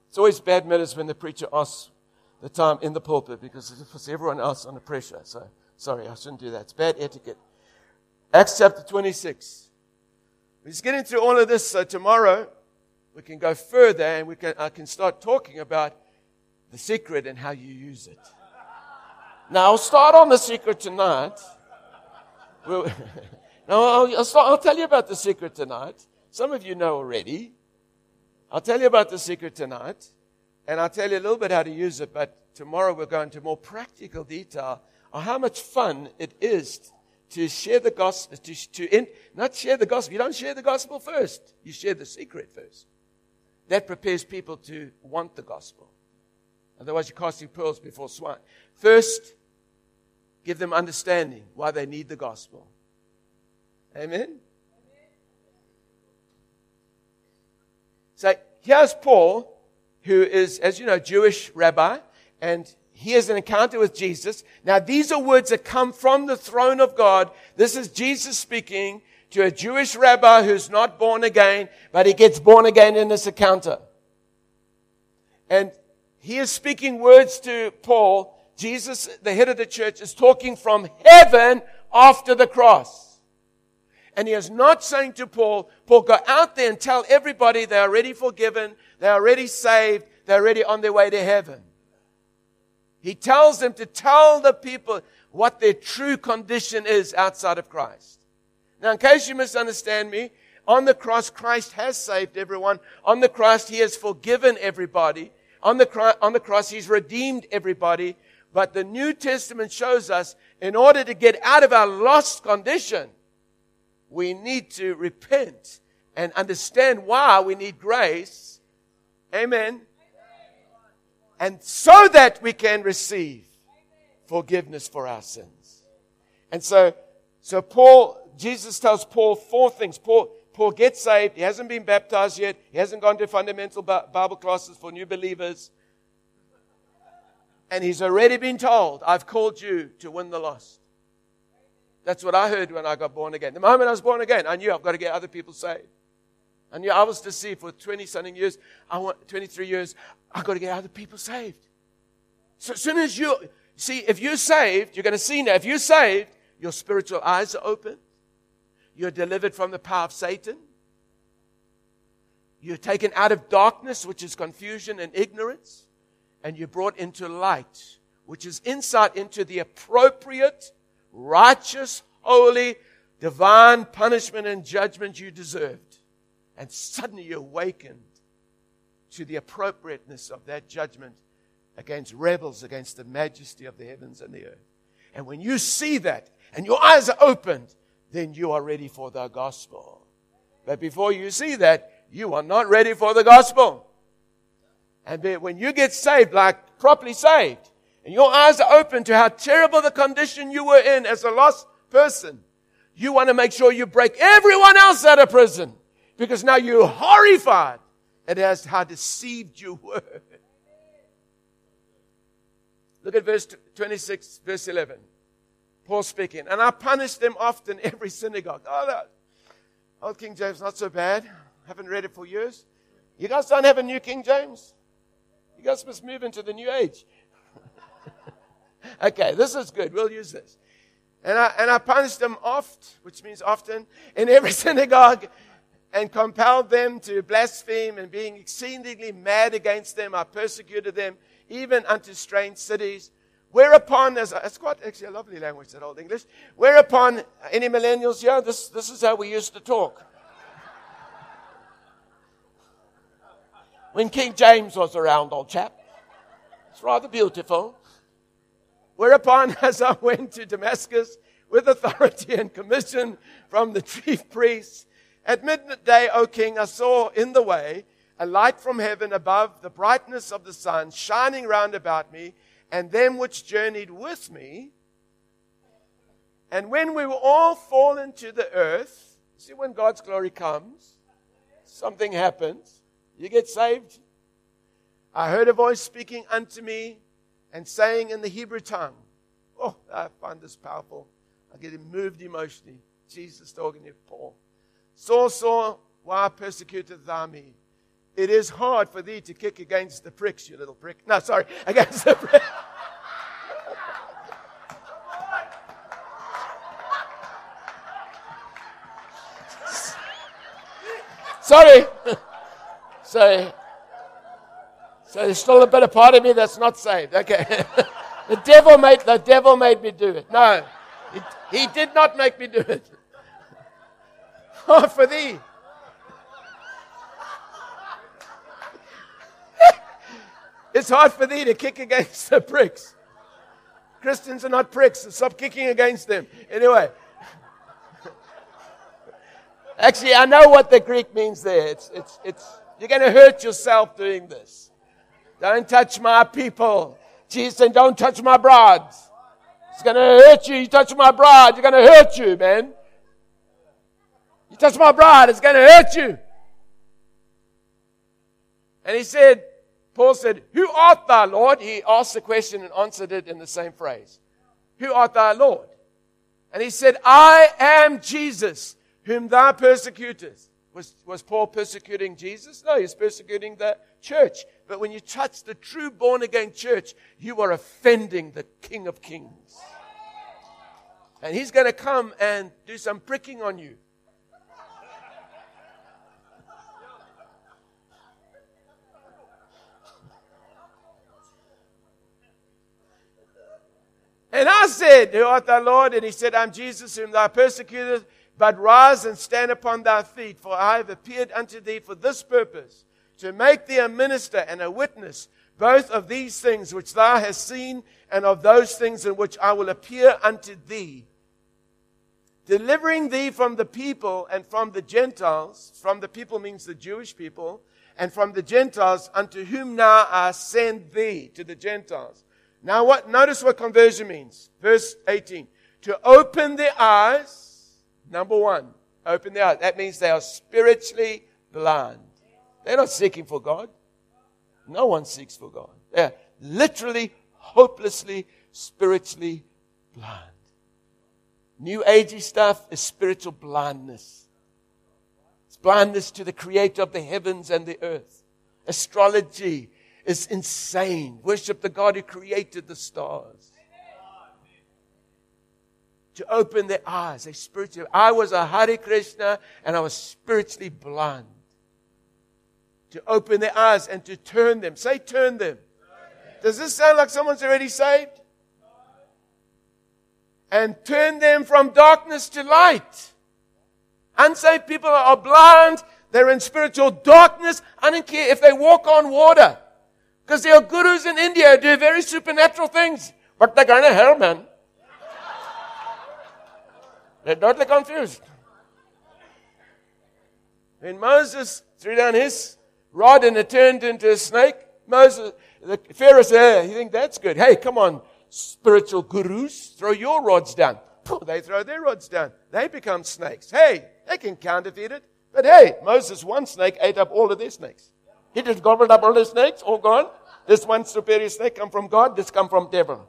It's always bad manners when the preacher asks the time in the pulpit because it puts everyone else under pressure. So, sorry, I shouldn't do that. It's bad etiquette. Acts chapter 26. We're getting through all of this. So tomorrow we can go further and we can, I can start talking about the secret and how you use it. Now, I'll start on the secret tonight. We'll, no, I'll, I'll, start, I'll tell you about the secret tonight. Some of you know already. I'll tell you about the secret tonight, and I'll tell you a little bit how to use it, but tomorrow we'll go into more practical detail on how much fun it is to share the gospel, to, to in, not share the gospel. You don't share the gospel first. You share the secret first. That prepares people to want the gospel. Otherwise, you're casting pearls before swine. First, Give them understanding why they need the gospel. Amen? So here's Paul, who is, as you know, Jewish rabbi, and he has an encounter with Jesus. Now, these are words that come from the throne of God. This is Jesus speaking to a Jewish rabbi who's not born again, but he gets born again in this encounter. And he is speaking words to Paul Jesus, the head of the church, is talking from heaven after the cross. And he is not saying to Paul, Paul, go out there and tell everybody they are already forgiven, they are already saved, they're already on their way to heaven. He tells them to tell the people what their true condition is outside of Christ. Now, in case you misunderstand me, on the cross, Christ has saved everyone. On the cross, He has forgiven everybody. On the, on the cross, He's redeemed everybody. But the New Testament shows us in order to get out of our lost condition, we need to repent and understand why we need grace. Amen. And so that we can receive forgiveness for our sins. And so, so Paul, Jesus tells Paul four things. Paul, Paul gets saved. He hasn't been baptized yet. He hasn't gone to fundamental Bible classes for new believers. And he's already been told, I've called you to win the lost. That's what I heard when I got born again. The moment I was born again, I knew I've got to get other people saved. I knew I was deceived for 20 something years. I want 23 years. I've got to get other people saved. So as soon as you see, if you're saved, you're going to see now, if you're saved, your spiritual eyes are open. You're delivered from the power of Satan. You're taken out of darkness, which is confusion and ignorance and you're brought into light, which is insight into the appropriate, righteous, holy, divine punishment and judgment you deserved. And suddenly you're awakened to the appropriateness of that judgment against rebels, against the majesty of the heavens and the earth. And when you see that and your eyes are opened, then you are ready for the gospel. But before you see that, you are not ready for the gospel. And when you get saved, like properly saved, and your eyes are open to how terrible the condition you were in as a lost person, you want to make sure you break everyone else out of prison because now you're horrified at as how deceived you were. Look at verse 26, verse 11. Paul speaking, and I punished them often every synagogue. Oh, that, old King James, not so bad. Haven't read it for years. You guys don't have a new King James? You guys must move into the new age. okay, this is good. We'll use this. And I, and I punished them oft, which means often, in every synagogue, and compelled them to blaspheme, and being exceedingly mad against them, I persecuted them, even unto strange cities. Whereupon, as it's quite actually a lovely language, that Old English. Whereupon, uh, any millennials here? This, this is how we used to talk. When King James was around, old chap. It's rather beautiful. Whereupon, as I went to Damascus with authority and commission from the chief priests, at midday, O king, I saw in the way a light from heaven above the brightness of the sun shining round about me and them which journeyed with me. And when we were all fallen to the earth, see when God's glory comes, something happens. You get saved. I heard a voice speaking unto me and saying in the Hebrew tongue, Oh, I find this powerful. I get moved emotionally. Jesus talking to Paul. Saul, Saul, why persecutest thou me? It is hard for thee to kick against the pricks, you little prick. No, sorry, against the pricks. sorry. so, so there's still a bit of part of me that's not saved. Okay. the devil made the devil made me do it. No, he did not make me do it. Oh, for thee. It's hard for thee to kick against the pricks. Christians are not pricks. Stop kicking against them. Anyway. Actually, I know what the Greek means there. It's, it's, it's, you're going to hurt yourself doing this. Don't touch my people. Jesus said, don't touch my brides. It's going to hurt you. You touch my bride, you're going to hurt you, man. You touch my bride, it's going to hurt you. And he said, Paul said, Who art thou, Lord? He asked the question and answered it in the same phrase. Who art thou, Lord? And he said, I am Jesus, whom thou persecutest. Was, was Paul persecuting Jesus? No, he's persecuting the church. But when you touch the true born again church, you are offending the King of Kings. And he's going to come and do some pricking on you. And I said, Who art thou, Lord? And he said, I'm Jesus, whom thou persecutest. But rise and stand upon thy feet, for I have appeared unto thee for this purpose, to make thee a minister and a witness, both of these things which thou hast seen, and of those things in which I will appear unto thee, delivering thee from the people and from the Gentiles. From the people means the Jewish people, and from the Gentiles, unto whom now I send thee to the Gentiles now what, notice what conversion means. Verse 18. To open their eyes, number one, open their eyes. That means they are spiritually blind. They're not seeking for God. No one seeks for God. They're literally, hopelessly, spiritually blind. New agey stuff is spiritual blindness. It's blindness to the creator of the heavens and the earth. Astrology is insane. Worship the God who created the stars. To open their eyes, they spiritually. I was a Hare Krishna and I was spiritually blind. To open their eyes and to turn them. Say, turn them. Does this sound like someone's already saved? And turn them from darkness to light. Unsaved people are blind. They're in spiritual darkness. I don't care if they walk on water. Because there are gurus in India do very supernatural things, but they're to hell, man. They're totally confused. When Moses threw down his rod and it turned into a snake, Moses, the Pharaoh said, hey, you think that's good? Hey, come on, spiritual gurus, throw your rods down. They throw their rods down. They become snakes. Hey, they can counterfeit it. But hey, Moses, one snake ate up all of their snakes. He just gobbled up all the snakes, all gone. This one superior snake come from God, this come from devil.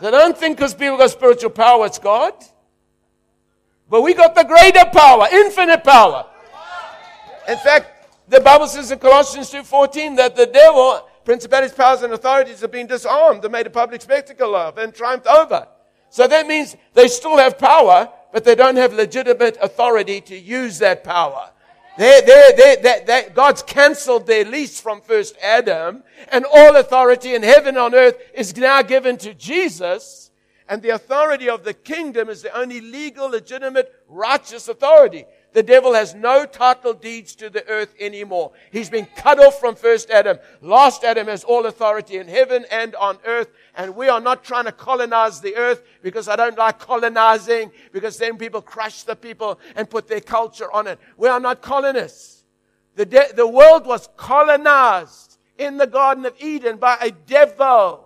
So don't think because people got spiritual power, it's God. But we got the greater power, infinite power. In fact, the Bible says in Colossians 2.14 that the devil, principalities, powers, and authorities have been disarmed and made a public spectacle of and triumphed over. So that means they still have power, but they don't have legitimate authority to use that power. They, they, they, they, God's cancelled their lease from first Adam, and all authority in heaven and on earth is now given to Jesus. And the authority of the kingdom is the only legal, legitimate, righteous authority. The devil has no title deeds to the earth anymore. He's been cut off from first Adam. Last Adam has all authority in heaven and on earth. And we are not trying to colonize the earth because I don't like colonizing because then people crush the people and put their culture on it. We are not colonists. The, de- the world was colonized in the Garden of Eden by a devil.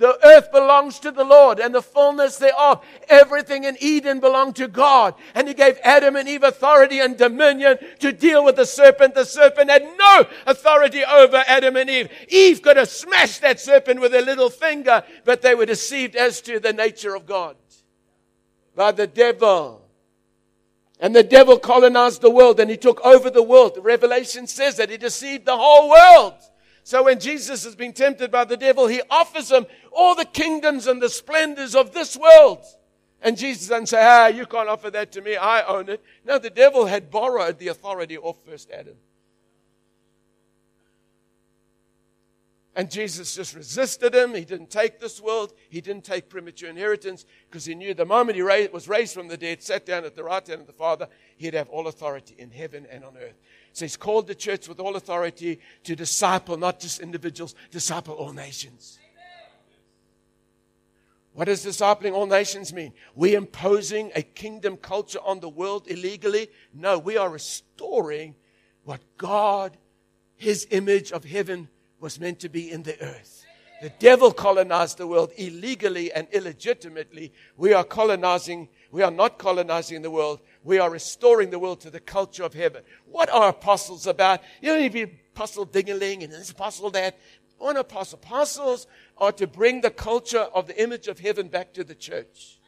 The earth belongs to the Lord and the fullness thereof. Everything in Eden belonged to God. And He gave Adam and Eve authority and dominion to deal with the serpent. The serpent had no authority over Adam and Eve. Eve could have smashed that serpent with her little finger, but they were deceived as to the nature of God by the devil. And the devil colonized the world and he took over the world. Revelation says that he deceived the whole world. So when Jesus has been tempted by the devil, he offers him all the kingdoms and the splendors of this world. And Jesus doesn't say, ah, you can't offer that to me. I own it. No, the devil had borrowed the authority of first Adam. And Jesus just resisted him. He didn't take this world. He didn't take premature inheritance because he knew the moment he was raised from the dead, sat down at the right hand of the Father, he'd have all authority in heaven and on earth. So he's called the church with all authority to disciple not just individuals, disciple all nations. What does discipling all nations mean? We imposing a kingdom culture on the world illegally? No, we are restoring what God, His image of heaven, was meant to be in the earth. The devil colonized the world illegally and illegitimately. We are colonizing, we are not colonizing the world we are restoring the world to the culture of heaven. What are apostles about? You don't be apostle dingaling and this apostle that. One apostle. Apostles are to bring the culture of the image of heaven back to the church.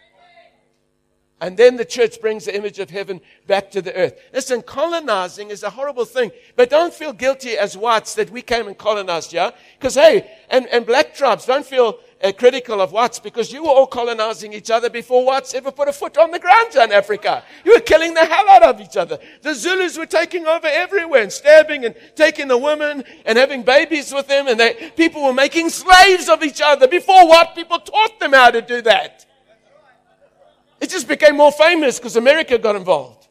And then the church brings the image of heaven back to the earth. Listen, colonizing is a horrible thing, but don't feel guilty as whites that we came and colonized, yeah? Because hey, and, and black tribes, don't feel uh, critical of whites because you were all colonizing each other before whites ever put a foot on the ground in Africa. You were killing the hell out of each other. The Zulus were taking over everywhere and stabbing and taking the women and having babies with them and they, people were making slaves of each other before white people taught them how to do that. It just became more famous because America got involved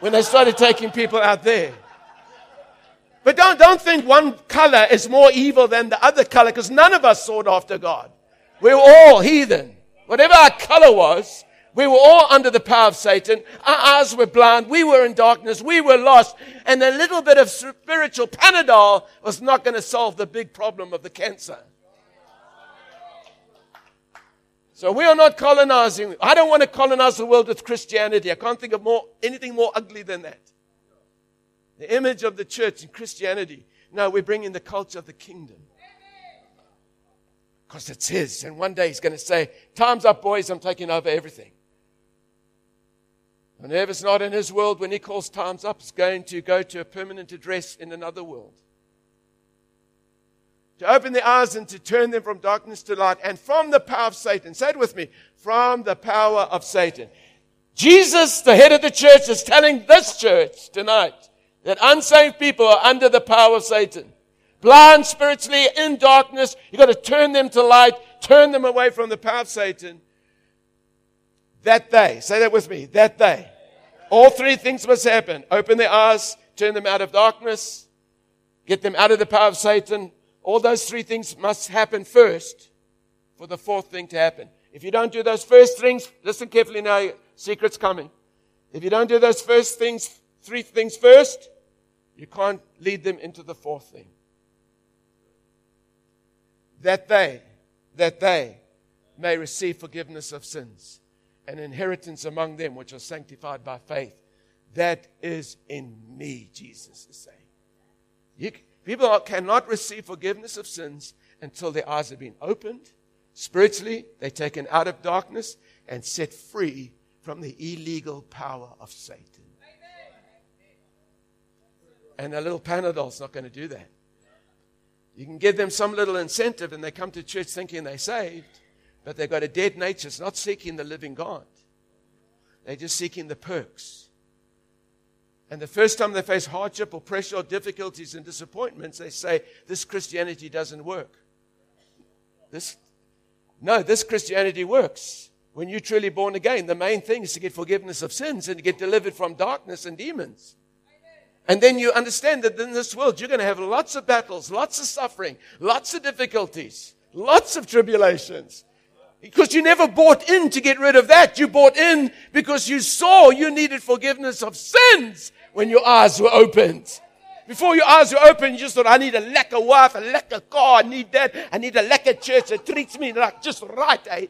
when they started taking people out there. But don't, don't think one color is more evil than the other color because none of us sought after God. We were all heathen. Whatever our color was, we were all under the power of Satan. Our eyes were blind. We were in darkness. We were lost. And a little bit of spiritual Panadol was not going to solve the big problem of the cancer. So we are not colonizing. I don't want to colonize the world with Christianity. I can't think of more, anything more ugly than that the image of the church and Christianity. No, we're bringing the culture of the kingdom. Because it's His. And one day He's going to say, Time's up, boys, I'm taking over everything. And whoever's not in His world, when He calls time's up, is going to go to a permanent address in another world. To open the eyes and to turn them from darkness to light and from the power of Satan. Say it with me. From the power of Satan. Jesus, the head of the church, is telling this church tonight that unsaved people are under the power of Satan. Blind spiritually, in darkness. You've got to turn them to light, turn them away from the power of Satan. That they, say that with me, that they. All three things must happen. Open their eyes, turn them out of darkness, get them out of the power of Satan. All those three things must happen first for the fourth thing to happen. If you don't do those first things, listen carefully now, secret's coming. If you don't do those first things, three things first, you can't lead them into the fourth thing. That they, that they may receive forgiveness of sins, an inheritance among them which are sanctified by faith. That is in me, Jesus is saying. You, people cannot receive forgiveness of sins until their eyes have been opened. Spiritually, they're taken out of darkness and set free from the illegal power of Satan. And a little Panadol's not going to do that. You can give them some little incentive and they come to church thinking they're saved, but they've got a dead nature. It's not seeking the living God. They're just seeking the perks. And the first time they face hardship or pressure or difficulties and disappointments, they say, This Christianity doesn't work. This, no, this Christianity works. When you're truly born again, the main thing is to get forgiveness of sins and to get delivered from darkness and demons. And then you understand that in this world, you're going to have lots of battles, lots of suffering, lots of difficulties, lots of tribulations. Because you never bought in to get rid of that. You bought in because you saw you needed forgiveness of sins when your eyes were opened. Before your eyes were open, you just thought, I need a lekker wife, a lekker car, I need that, I need a lekker church that treats me like just right, eh?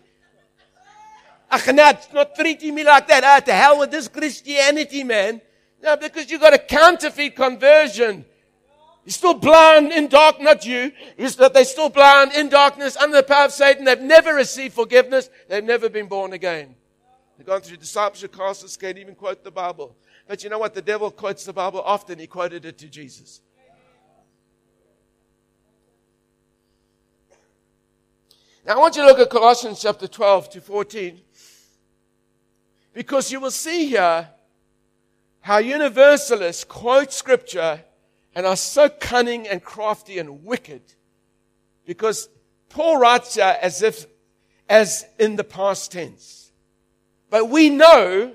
Ach, not treating me like that. Ah, to hell with this Christianity, man. No, because you've got a counterfeit conversion. You're still blind in dark, not you. That they're still blind in darkness under the power of Satan. They've never received forgiveness. They've never been born again. They've gone through discipleship classes, can't even quote the Bible. But you know what? The devil quotes the Bible often. He quoted it to Jesus. Now I want you to look at Colossians chapter 12 to 14. Because you will see here how universalists quote scripture and are so cunning and crafty and wicked. Because Paul writes here as if, as in the past tense. But we know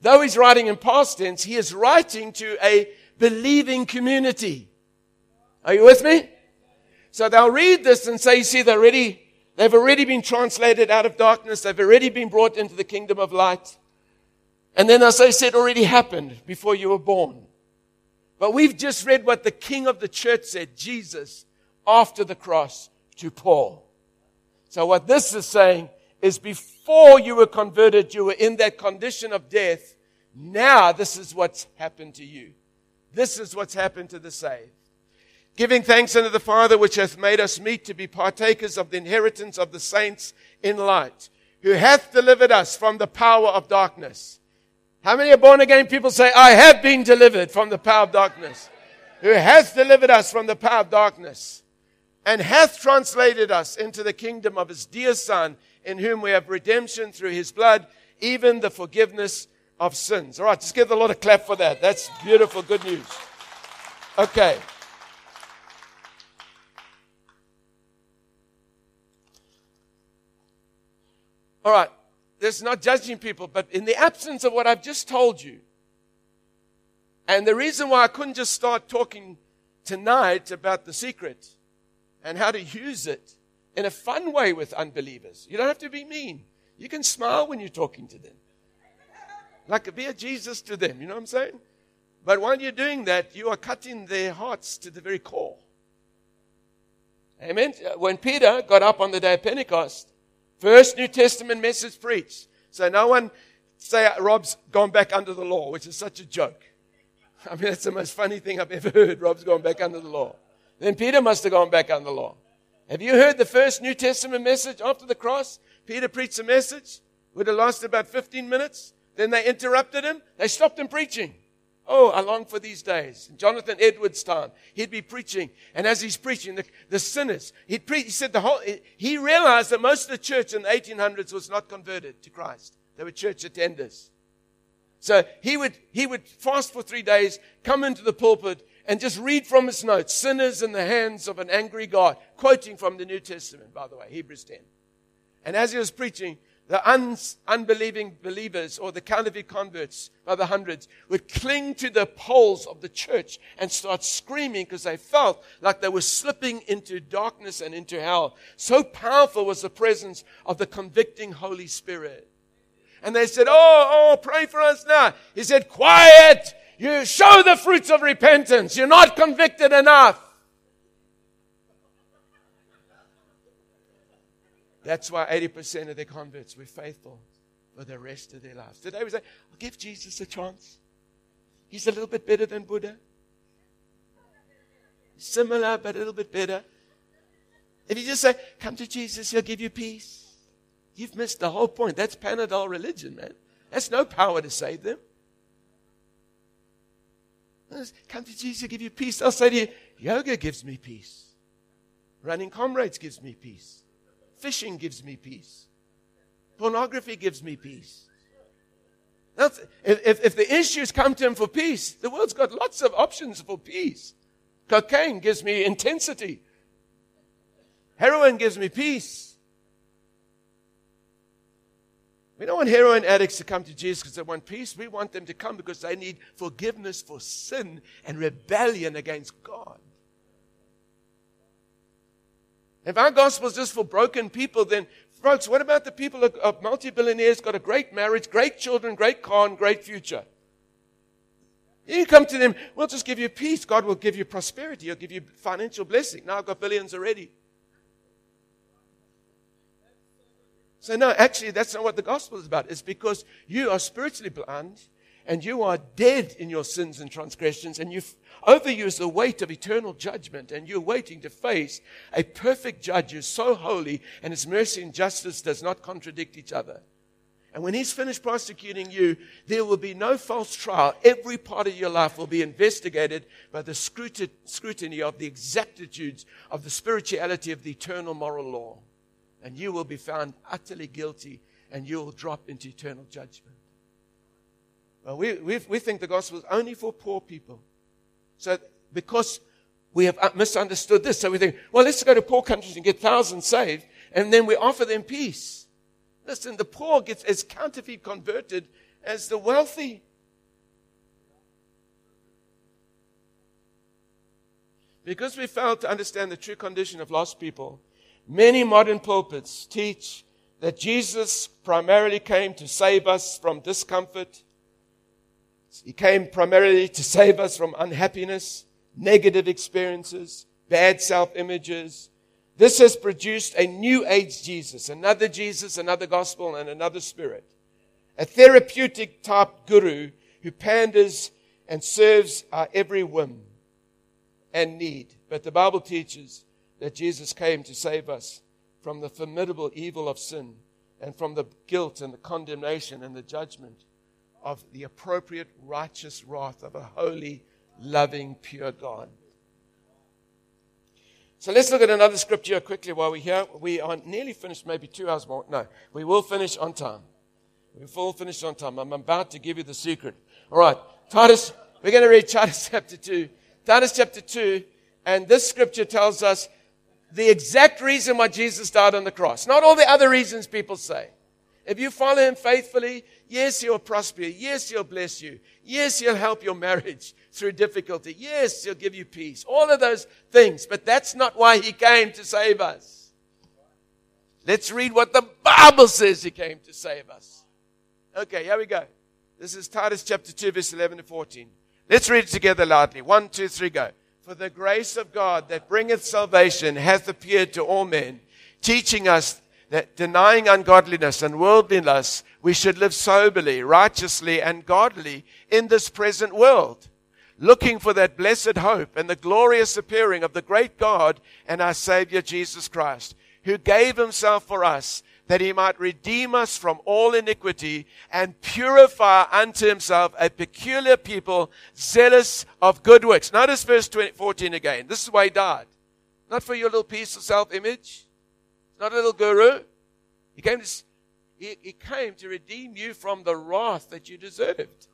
though he's writing in past tense, he is writing to a believing community. Are you with me? So they'll read this and say, you see, they're already, they've already been translated out of darkness. They've already been brought into the kingdom of light. And then as I said, already happened before you were born. But we've just read what the king of the church said, Jesus, after the cross to Paul. So what this is saying is before you were converted, you were in that condition of death. Now this is what's happened to you. This is what's happened to the saved. Giving thanks unto the Father which hath made us meet to be partakers of the inheritance of the saints in light, who hath delivered us from the power of darkness. How many born again people say, I have been delivered from the power of darkness? Who hath delivered us from the power of darkness and hath translated us into the kingdom of his dear son in whom we have redemption through his blood, even the forgiveness of sins. All right, just give the Lord a clap for that. That's beautiful, good news. Okay. All right, this is not judging people, but in the absence of what I've just told you, and the reason why I couldn't just start talking tonight about the secret and how to use it in a fun way with unbelievers. You don't have to be mean. You can smile when you're talking to them. Like be a Jesus to them, you know what I'm saying? But while you're doing that, you are cutting their hearts to the very core. Amen. When Peter got up on the day of Pentecost, first New Testament message preached. So no one say Rob's gone back under the law, which is such a joke. I mean, that's the most funny thing I've ever heard. Rob's gone back under the law. Then Peter must have gone back under the law. Have you heard the first New Testament message after the cross? Peter preached a message. Would have lasted about 15 minutes. Then they interrupted him. They stopped him preaching. Oh, I long for these days. Jonathan Edwards' time, he'd be preaching. And as he's preaching, the, the sinners, he'd pre- he said the whole, he realized that most of the church in the 1800s was not converted to Christ. They were church attenders. So he would, he would fast for three days, come into the pulpit, and just read from his notes, sinners in the hands of an angry God, quoting from the New Testament, by the way, Hebrews 10. And as he was preaching, the un- unbelieving believers or the counterfeit converts by the hundreds would cling to the poles of the church and start screaming because they felt like they were slipping into darkness and into hell. So powerful was the presence of the convicting Holy Spirit. And they said, Oh, oh, pray for us now. He said, Quiet! You show the fruits of repentance. You're not convicted enough. That's why 80% of their converts were faithful for the rest of their lives. Today we say, I'll give Jesus a chance. He's a little bit better than Buddha. Similar, but a little bit better. If you just say, come to Jesus, he'll give you peace. You've missed the whole point. That's Panadol religion, man. That's no power to save them. Come to Jesus, give you peace. I'll say to you, yoga gives me peace. Running comrades gives me peace. Fishing gives me peace. Pornography gives me peace. That's, if, if the issues come to him for peace, the world's got lots of options for peace. Cocaine gives me intensity. Heroin gives me peace. We don't want heroin addicts to come to Jesus because they want peace. We want them to come because they need forgiveness for sin and rebellion against God. If our gospel is just for broken people, then, folks, what about the people of, of multi billionaires got a great marriage, great children, great car, and great future? You come to them, we'll just give you peace. God will give you prosperity. He'll give you financial blessing. Now I've got billions already. So, no, actually, that's not what the gospel is about. It's because you are spiritually blind and you are dead in your sins and transgressions, and you've overused the weight of eternal judgment, and you're waiting to face a perfect judge who's so holy, and his mercy and justice does not contradict each other. And when he's finished prosecuting you, there will be no false trial. Every part of your life will be investigated by the scrutiny of the exactitudes of the spirituality of the eternal moral law. And you will be found utterly guilty and you will drop into eternal judgment. Well, we, we, we think the gospel is only for poor people. So, because we have misunderstood this, so we think, well, let's go to poor countries and get thousands saved, and then we offer them peace. Listen, the poor gets as counterfeit converted as the wealthy. Because we fail to understand the true condition of lost people, many modern pulpits teach that Jesus primarily came to save us from discomfort. He came primarily to save us from unhappiness, negative experiences, bad self images, this has produced a new age Jesus, another Jesus, another gospel, and another spirit. A therapeutic type guru who panders and serves our every whim and need. But the Bible teaches that Jesus came to save us from the formidable evil of sin and from the guilt and the condemnation and the judgment of the appropriate righteous wrath of a holy, loving, pure God. So let's look at another scripture quickly while we're here. We are nearly finished, maybe two hours more. No, we will finish on time. We will finish on time. I'm about to give you the secret. All right, Titus, we're going to read Titus chapter 2. Titus chapter 2, and this scripture tells us the exact reason why Jesus died on the cross. Not all the other reasons people say. If you follow him faithfully, yes, he'll prosper you. Yes, he'll bless you. Yes, he'll help your marriage through difficulty. Yes, he'll give you peace. All of those things. But that's not why he came to save us. Let's read what the Bible says he came to save us. Okay, here we go. This is Titus chapter 2, verse 11 to 14. Let's read it together loudly. One, two, three, go. For the grace of God that bringeth salvation hath appeared to all men, teaching us that denying ungodliness and worldliness, we should live soberly, righteously, and godly in this present world, looking for that blessed hope and the glorious appearing of the great God and our Savior Jesus Christ, who gave himself for us that he might redeem us from all iniquity and purify unto himself a peculiar people zealous of good works. Notice verse 20, 14 again. This is why he died. Not for your little piece of self image not a little guru. He came to, he, he came to redeem you from the wrath that you deserved.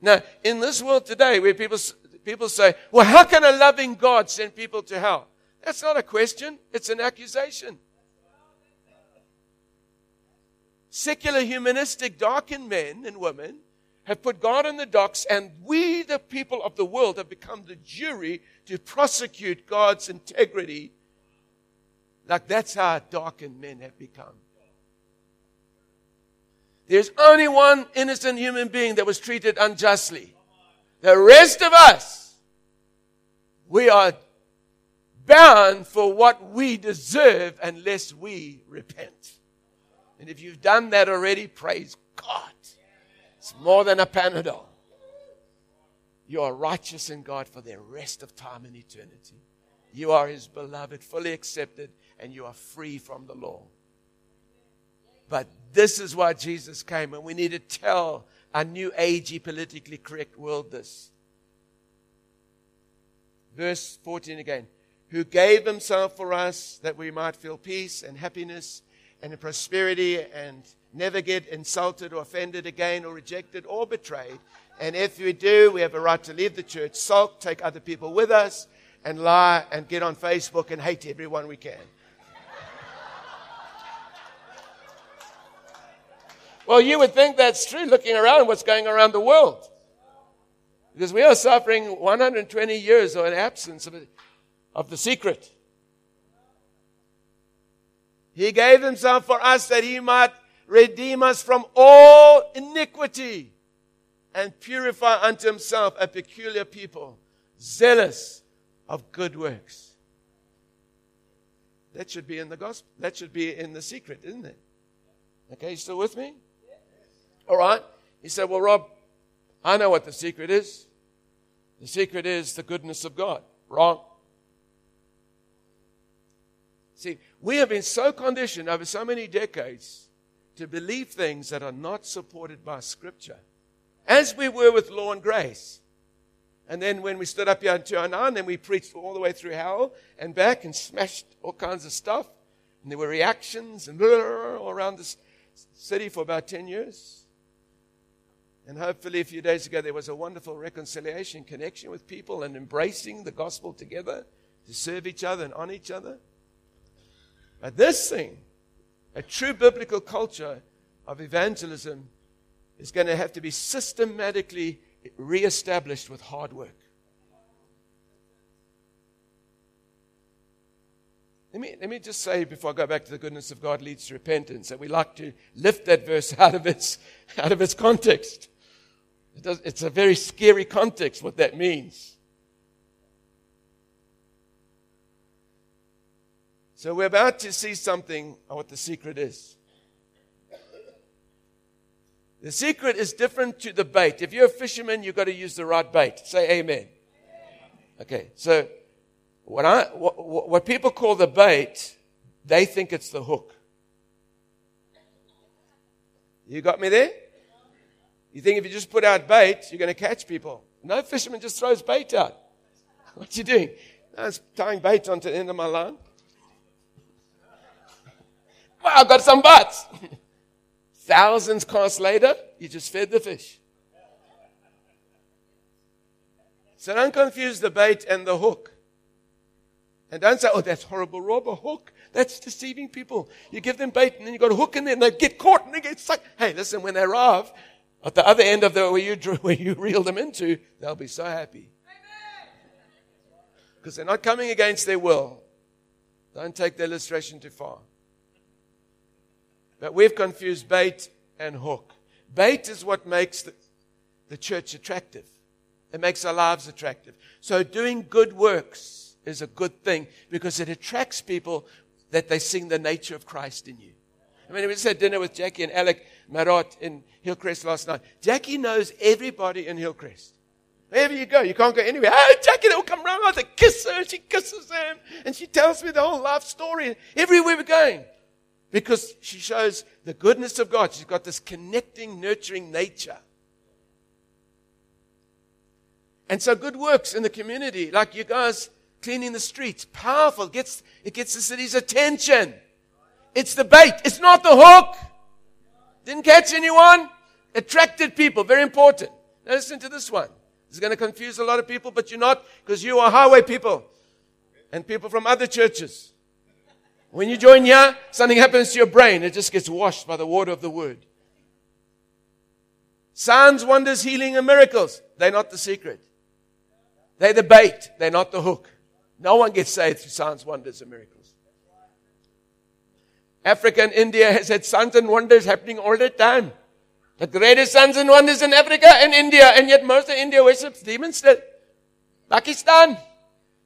Now, in this world today, where people, people say, well, how can a loving God send people to hell? That's not a question, it's an accusation. Secular, humanistic, darkened men and women have put God in the docks, and we, the people of the world, have become the jury to prosecute God's integrity. Like that's how darkened men have become. There's only one innocent human being that was treated unjustly. The rest of us, we are bound for what we deserve unless we repent. And if you've done that already, praise God. It's more than a Panadol. You are righteous in God for the rest of time and eternity. You are His beloved, fully accepted, and you are free from the law. But this is why Jesus came, and we need to tell a new agey, politically correct world this. Verse 14 again. Who gave himself for us that we might feel peace and happiness and prosperity and never get insulted or offended again or rejected or betrayed. And if we do, we have a right to leave the church, sulk, take other people with us, and lie and get on Facebook and hate everyone we can. well, you would think that's true looking around what's going around the world. Because we are suffering 120 years of an absence of, of the secret. He gave himself for us that he might redeem us from all iniquity and purify unto himself a peculiar people, zealous of good works. That should be in the gospel. That should be in the secret, isn't it? Okay, you still with me? All right. He said, Well, Rob, I know what the secret is. The secret is the goodness of God. Wrong. See, we have been so conditioned over so many decades to believe things that are not supported by Scripture, as we were with law and grace. And then when we stood up here in 209, then we preached all the way through hell and back and smashed all kinds of stuff. And there were reactions and all around this city for about 10 years. And hopefully, a few days ago, there was a wonderful reconciliation, connection with people, and embracing the gospel together to serve each other and on each other. But this thing, a true biblical culture of evangelism, is going to have to be systematically reestablished with hard work. Let me, let me just say before I go back to the goodness of God leads to repentance that we like to lift that verse out of its, out of its context. It does, it's a very scary context, what that means. So we're about to see something of what the secret is. The secret is different to the bait. If you're a fisherman, you've got to use the right bait. Say amen. Okay, so what, I, what, what people call the bait, they think it's the hook. You got me there? You think if you just put out bait, you're going to catch people. No fisherman just throws bait out. What you doing? I was tying bait onto the end of my line. Well, I got some bites. Thousands cast later, you just fed the fish. So don't confuse the bait and the hook. And don't say, oh, that's horrible, Rob, a hook. That's deceiving people. You give them bait and then you got a hook in there and they get caught and they get stuck. Hey, listen, when they arrive, at the other end of the where you where you reel them into, they'll be so happy. Because they're not coming against their will. Don't take the illustration too far. But we've confused bait and hook. Bait is what makes the, the church attractive. It makes our lives attractive. So doing good works is a good thing because it attracts people that they sing the nature of Christ in you. I mean, we just had dinner with Jackie and Alec Marot in Hillcrest last night. Jackie knows everybody in Hillcrest. Wherever you go, you can't go anywhere. Oh, Jackie, they'll come round. I kiss her. She kisses them. And she tells me the whole life story everywhere we're going. Because she shows the goodness of God. She's got this connecting, nurturing nature. And so good works in the community, like you guys cleaning the streets, powerful. It gets, it gets the city's attention. It's the bait. It's not the hook. Didn't catch anyone. Attracted people. Very important. Now listen to this one. It's going to confuse a lot of people, but you're not because you are highway people and people from other churches. When you join here, something happens to your brain. It just gets washed by the water of the word. Signs, wonders, healing, and miracles. They're not the secret. They're the bait. They're not the hook. No one gets saved through signs, wonders, and miracles. Africa and India has had signs and wonders happening all the time. The greatest signs and wonders in Africa and India, and yet most of India worships demons still. Pakistan,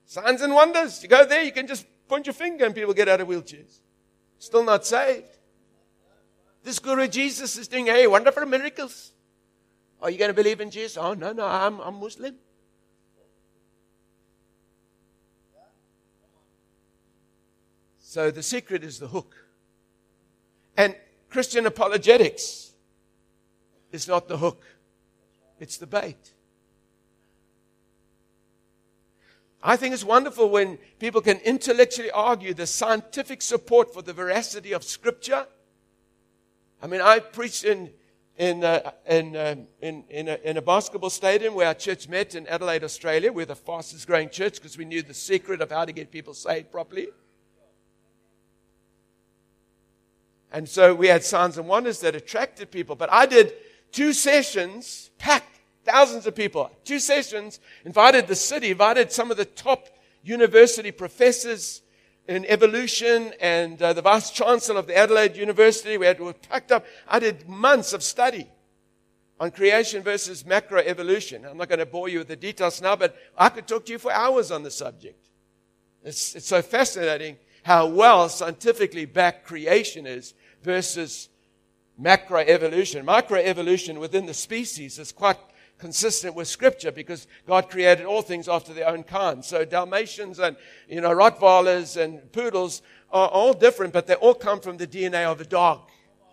signs and wonders. You go there, you can just point your finger and people get out of wheelchairs. Still not saved. This Guru Jesus is doing, hey, wonderful miracles. Are you going to believe in Jesus? Oh, no, no, I'm, I'm Muslim. So the secret is the hook. And Christian apologetics is not the hook, it's the bait. I think it's wonderful when people can intellectually argue the scientific support for the veracity of Scripture I mean, I preached in, in, uh, in, um, in, in, a, in a basketball stadium where our church met in Adelaide, Australia. We're the fastest growing church because we knew the secret of how to get people saved properly. And so we had signs and wonders that attracted people. But I did two sessions, packed thousands of people, two sessions, invited the city, invited some of the top university professors in evolution and uh, the vice chancellor of the Adelaide University. We had we packed up. I did months of study on creation versus macroevolution. I'm not going to bore you with the details now, but I could talk to you for hours on the subject. It's, it's so fascinating how well scientifically backed creation is versus macroevolution. Microevolution within the species is quite consistent with scripture because God created all things after their own kind. So Dalmatians and, you know, Rottweilers and poodles are all different, but they all come from the DNA of a dog.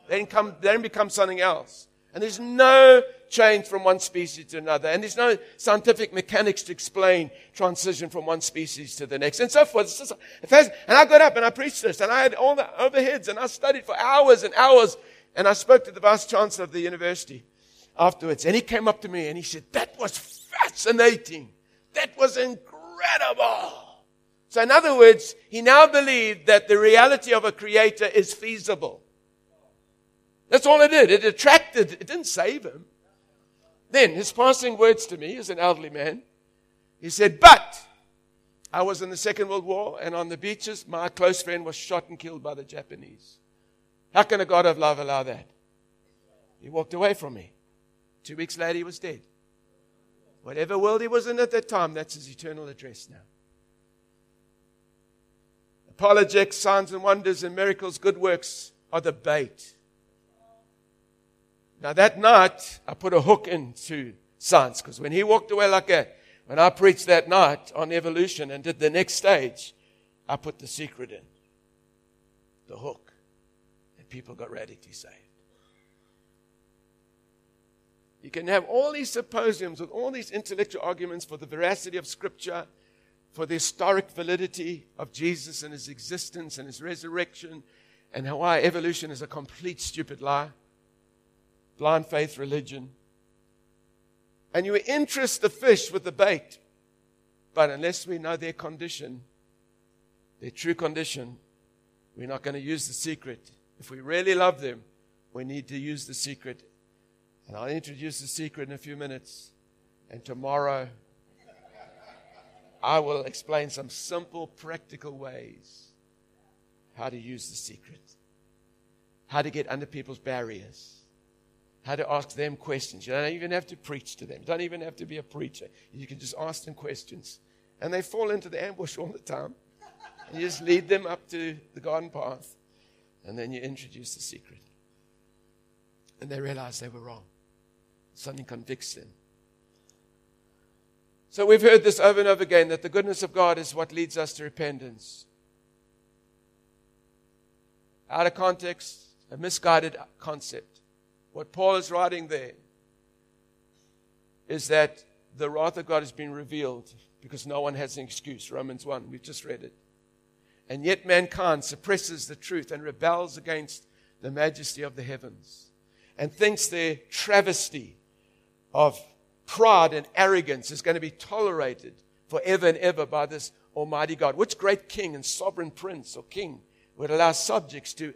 They didn't come, they didn't become something else. And there's no change from one species to another. And there's no scientific mechanics to explain transition from one species to the next and so forth. and I got up and I preached this and I had all the overheads and I studied for hours and hours. And I spoke to the vice chancellor of the university afterwards. And he came up to me and he said, that was fascinating. That was incredible. So in other words, he now believed that the reality of a creator is feasible. That's all it did. It attracted, it didn't save him. Then his passing words to me as an elderly man, he said, But I was in the Second World War, and on the beaches, my close friend was shot and killed by the Japanese. How can a God of love allow that? He walked away from me. Two weeks later, he was dead. Whatever world he was in at that time, that's his eternal address now. Apologetics, signs and wonders, and miracles, good works are the bait. Now that night, I put a hook into science because when he walked away like that, when I preached that night on evolution and did the next stage, I put the secret in. The hook. And people got radically saved. You can have all these symposiums with all these intellectual arguments for the veracity of Scripture, for the historic validity of Jesus and his existence and his resurrection, and why evolution is a complete stupid lie blind faith religion. And you interest the fish with the bait. But unless we know their condition, their true condition, we're not going to use the secret. If we really love them, we need to use the secret. And I'll introduce the secret in a few minutes. And tomorrow, I will explain some simple, practical ways how to use the secret, how to get under people's barriers how to ask them questions. You don't even have to preach to them. You don't even have to be a preacher. You can just ask them questions. And they fall into the ambush all the time. you just lead them up to the garden path. And then you introduce the secret. And they realize they were wrong. Something convicts them. So we've heard this over and over again that the goodness of God is what leads us to repentance. Out of context, a misguided concept. What Paul is writing there is that the wrath of God has been revealed because no one has an excuse. Romans 1, we've just read it. And yet mankind suppresses the truth and rebels against the majesty of the heavens and thinks their travesty of pride and arrogance is going to be tolerated forever and ever by this Almighty God. Which great king and sovereign prince or king would allow subjects to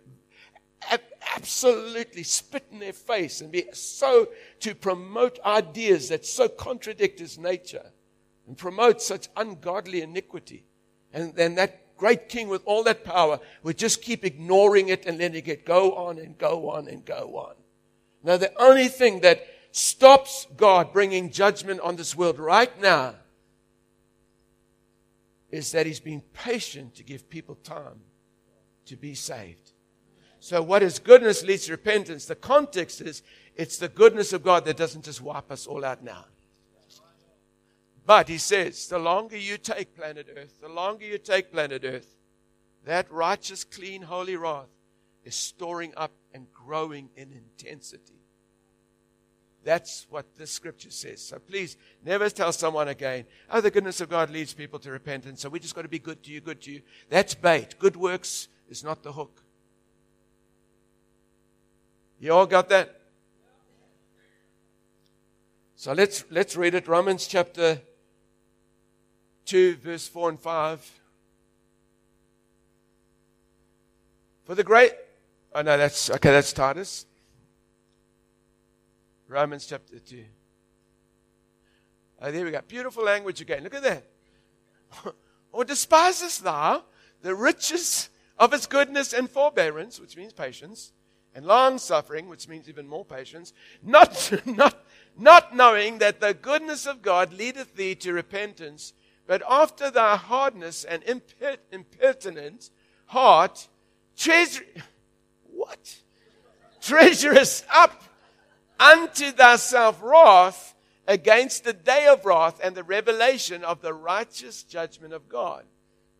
absolutely spit in their face and be so to promote ideas that so contradict his nature and promote such ungodly iniquity. And then that great king with all that power would just keep ignoring it and letting it go on and go on and go on. Now, the only thing that stops God bringing judgment on this world right now is that He's being patient to give people time to be saved. So, what is goodness leads to repentance? The context is it's the goodness of God that doesn't just wipe us all out now. But he says, the longer you take planet Earth, the longer you take planet Earth, that righteous, clean, holy wrath is storing up and growing in intensity. That's what the scripture says. So please never tell someone again, oh, the goodness of God leads people to repentance, so we just got to be good to you, good to you. That's bait. Good works is not the hook. You all got that? So let's, let's read it. Romans chapter 2, verse 4 and 5. For the great, oh no, that's, okay, that's Titus. Romans chapter 2. Oh, there we go. Beautiful language again. Look at that. or despisest thou the riches of his goodness and forbearance, which means patience, and long suffering, which means even more patience, not, not, not knowing that the goodness of God leadeth thee to repentance, but after thy hardness and impertinent heart, treasure, what? Treasurest up unto thyself wrath against the day of wrath and the revelation of the righteous judgment of God.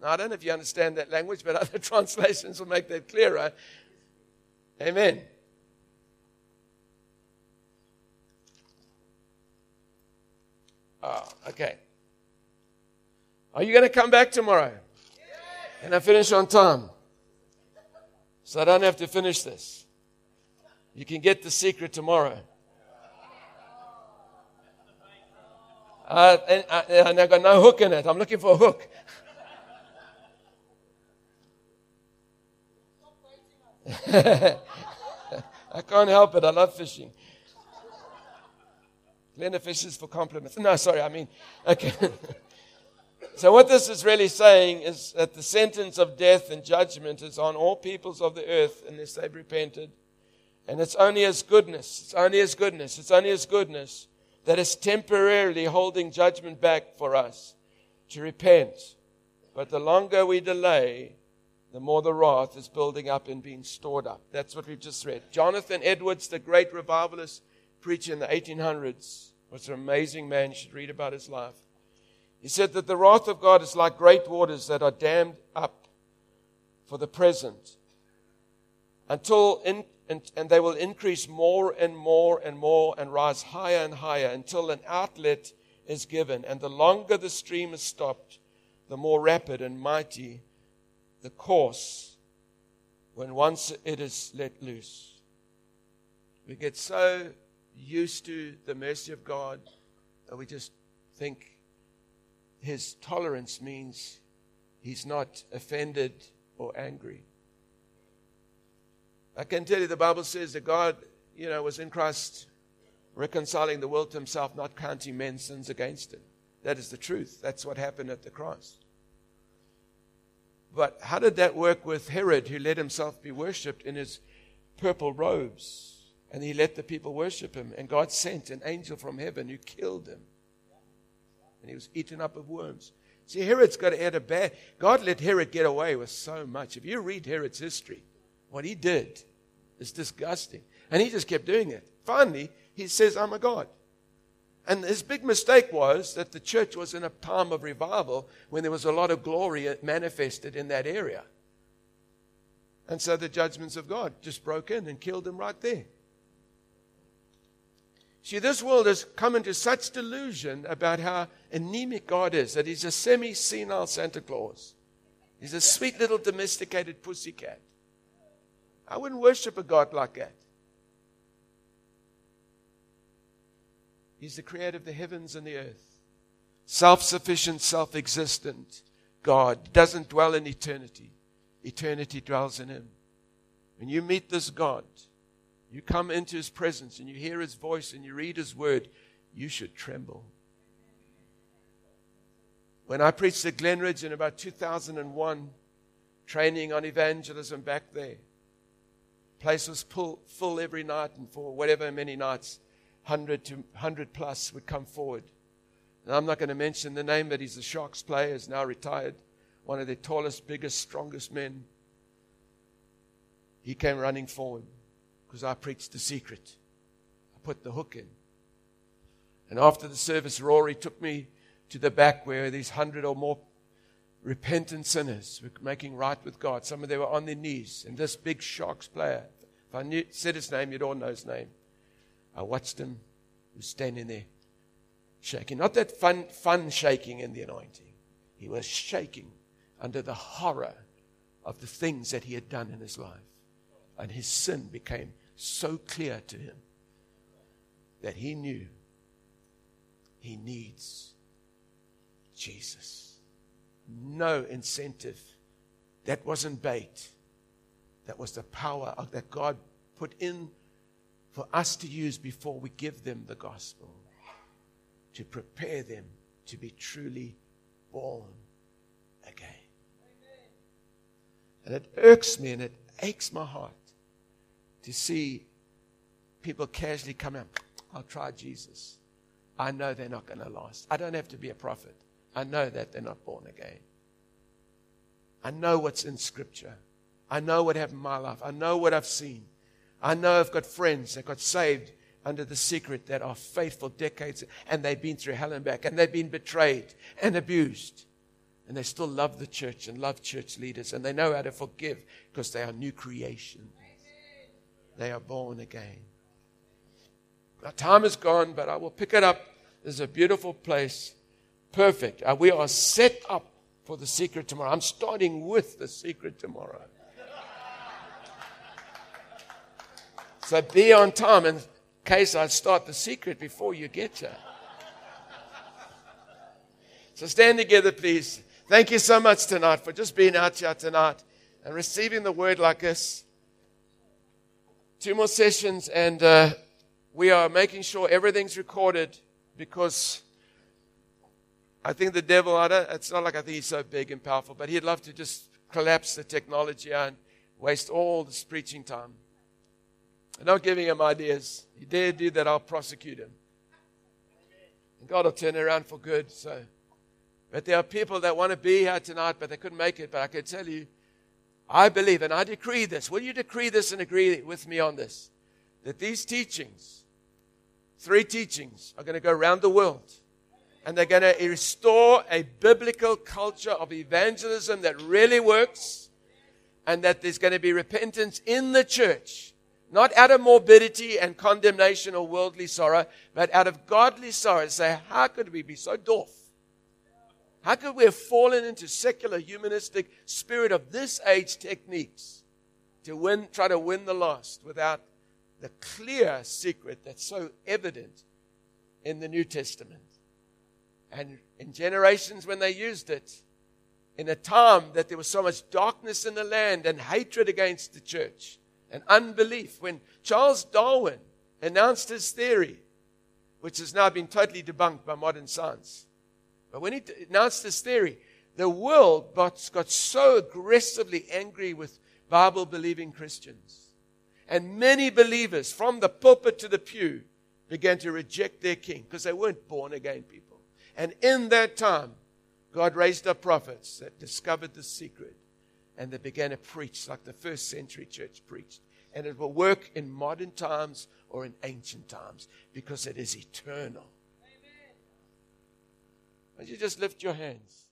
Now, I don't know if you understand that language, but other translations will make that clearer. Amen. Oh, okay. Are you going to come back tomorrow? And I finish on time? So I don't have to finish this. You can get the secret tomorrow. Uh, and, and I've got no hook in it. I'm looking for a hook. I can't help it. I love fishing. Glenda fishes for compliments. No, sorry, I mean, okay. so, what this is really saying is that the sentence of death and judgment is on all peoples of the earth unless they've repented. And it's only His goodness, it's only His goodness, it's only His goodness that is temporarily holding judgment back for us to repent. But the longer we delay, the more the wrath is building up and being stored up. That's what we've just read. Jonathan Edwards, the great revivalist preacher in the 1800s, was an amazing man. You should read about his life. He said that the wrath of God is like great waters that are dammed up for the present until in, and, and they will increase more and more and more and rise higher and higher until an outlet is given. And the longer the stream is stopped, the more rapid and mighty the course when once it is let loose. We get so used to the mercy of God that we just think his tolerance means he's not offended or angry. I can tell you the Bible says that God, you know, was in Christ reconciling the world to himself, not counting men's sins against him. That is the truth. That's what happened at the cross. But how did that work with Herod, who let himself be worshipped in his purple robes? And he let the people worship him. And God sent an angel from heaven who killed him. And he was eaten up of worms. See, Herod's got had a bad. God let Herod get away with so much. If you read Herod's history, what he did is disgusting. And he just kept doing it. Finally, he says, I'm a God. And his big mistake was that the church was in a time of revival when there was a lot of glory manifested in that area. And so the judgments of God just broke in and killed him right there. See, this world has come into such delusion about how anemic God is that he's a semi senile Santa Claus. He's a sweet little domesticated pussycat. I wouldn't worship a God like that. He's the creator of the heavens and the earth. Self sufficient, self existent God doesn't dwell in eternity, eternity dwells in Him. When you meet this God, you come into His presence and you hear His voice and you read His word, you should tremble. When I preached at Glenridge in about 2001, training on evangelism back there, place was full, full every night, and for whatever many nights, 100 to 100 plus would come forward. And I'm not going to mention the name, but he's a Sharks player, is now retired, one of the tallest, biggest, strongest men. He came running forward because I preached the secret. I put the hook in. And after the service, Rory took me to the back where these hundred or more repentant sinners were making right with God. Some of them were on their knees. And this big Sharks player, if I knew, said his name, you'd all know his name. I watched him. He was standing there shaking. Not that fun, fun shaking in the anointing. He was shaking under the horror of the things that he had done in his life. And his sin became so clear to him that he knew he needs Jesus. No incentive. That wasn't bait. That was the power of, that God put in for us to use before we give them the gospel to prepare them to be truly born again. Amen. And it irks me and it aches my heart to see people casually come out. I'll try Jesus. I know they're not going to last. I don't have to be a prophet. I know that they're not born again. I know what's in Scripture. I know what happened in my life. I know what I've seen. I know I've got friends that got saved under the secret that are faithful decades and they've been through hell and back and they've been betrayed and abused. And they still love the church and love church leaders and they know how to forgive because they are new creation. They are born again. Our time is gone, but I will pick it up. There's a beautiful place. Perfect. Uh, we are set up for the secret tomorrow. I'm starting with the secret tomorrow. So be on time in case I start the secret before you get here. So stand together, please. Thank you so much tonight for just being out here tonight and receiving the word like this. Two more sessions, and uh, we are making sure everything's recorded because I think the devil, I don't, it's not like I think he's so big and powerful, but he'd love to just collapse the technology and waste all this preaching time. I'm not giving him ideas. He dare do that, I'll prosecute him. And God will turn around for good. So, but there are people that want to be here tonight, but they couldn't make it. But I can tell you, I believe and I decree this. Will you decree this and agree with me on this? That these teachings, three teachings, are going to go around the world. And they're going to restore a biblical culture of evangelism that really works. And that there's going to be repentance in the church not out of morbidity and condemnation or worldly sorrow, but out of godly sorrow. Say, how could we be so dwarf? How could we have fallen into secular humanistic spirit of this age techniques to win, try to win the lost without the clear secret that's so evident in the New Testament? And in generations when they used it, in a time that there was so much darkness in the land and hatred against the church, and unbelief. When Charles Darwin announced his theory, which has now been totally debunked by modern science, but when he announced his theory, the world got, got so aggressively angry with Bible believing Christians. And many believers, from the pulpit to the pew, began to reject their king because they weren't born again people. And in that time, God raised up prophets that discovered the secret and they began to preach like the first century church preached. And it will work in modern times or in ancient times because it is eternal. Amen. Would you just lift your hands?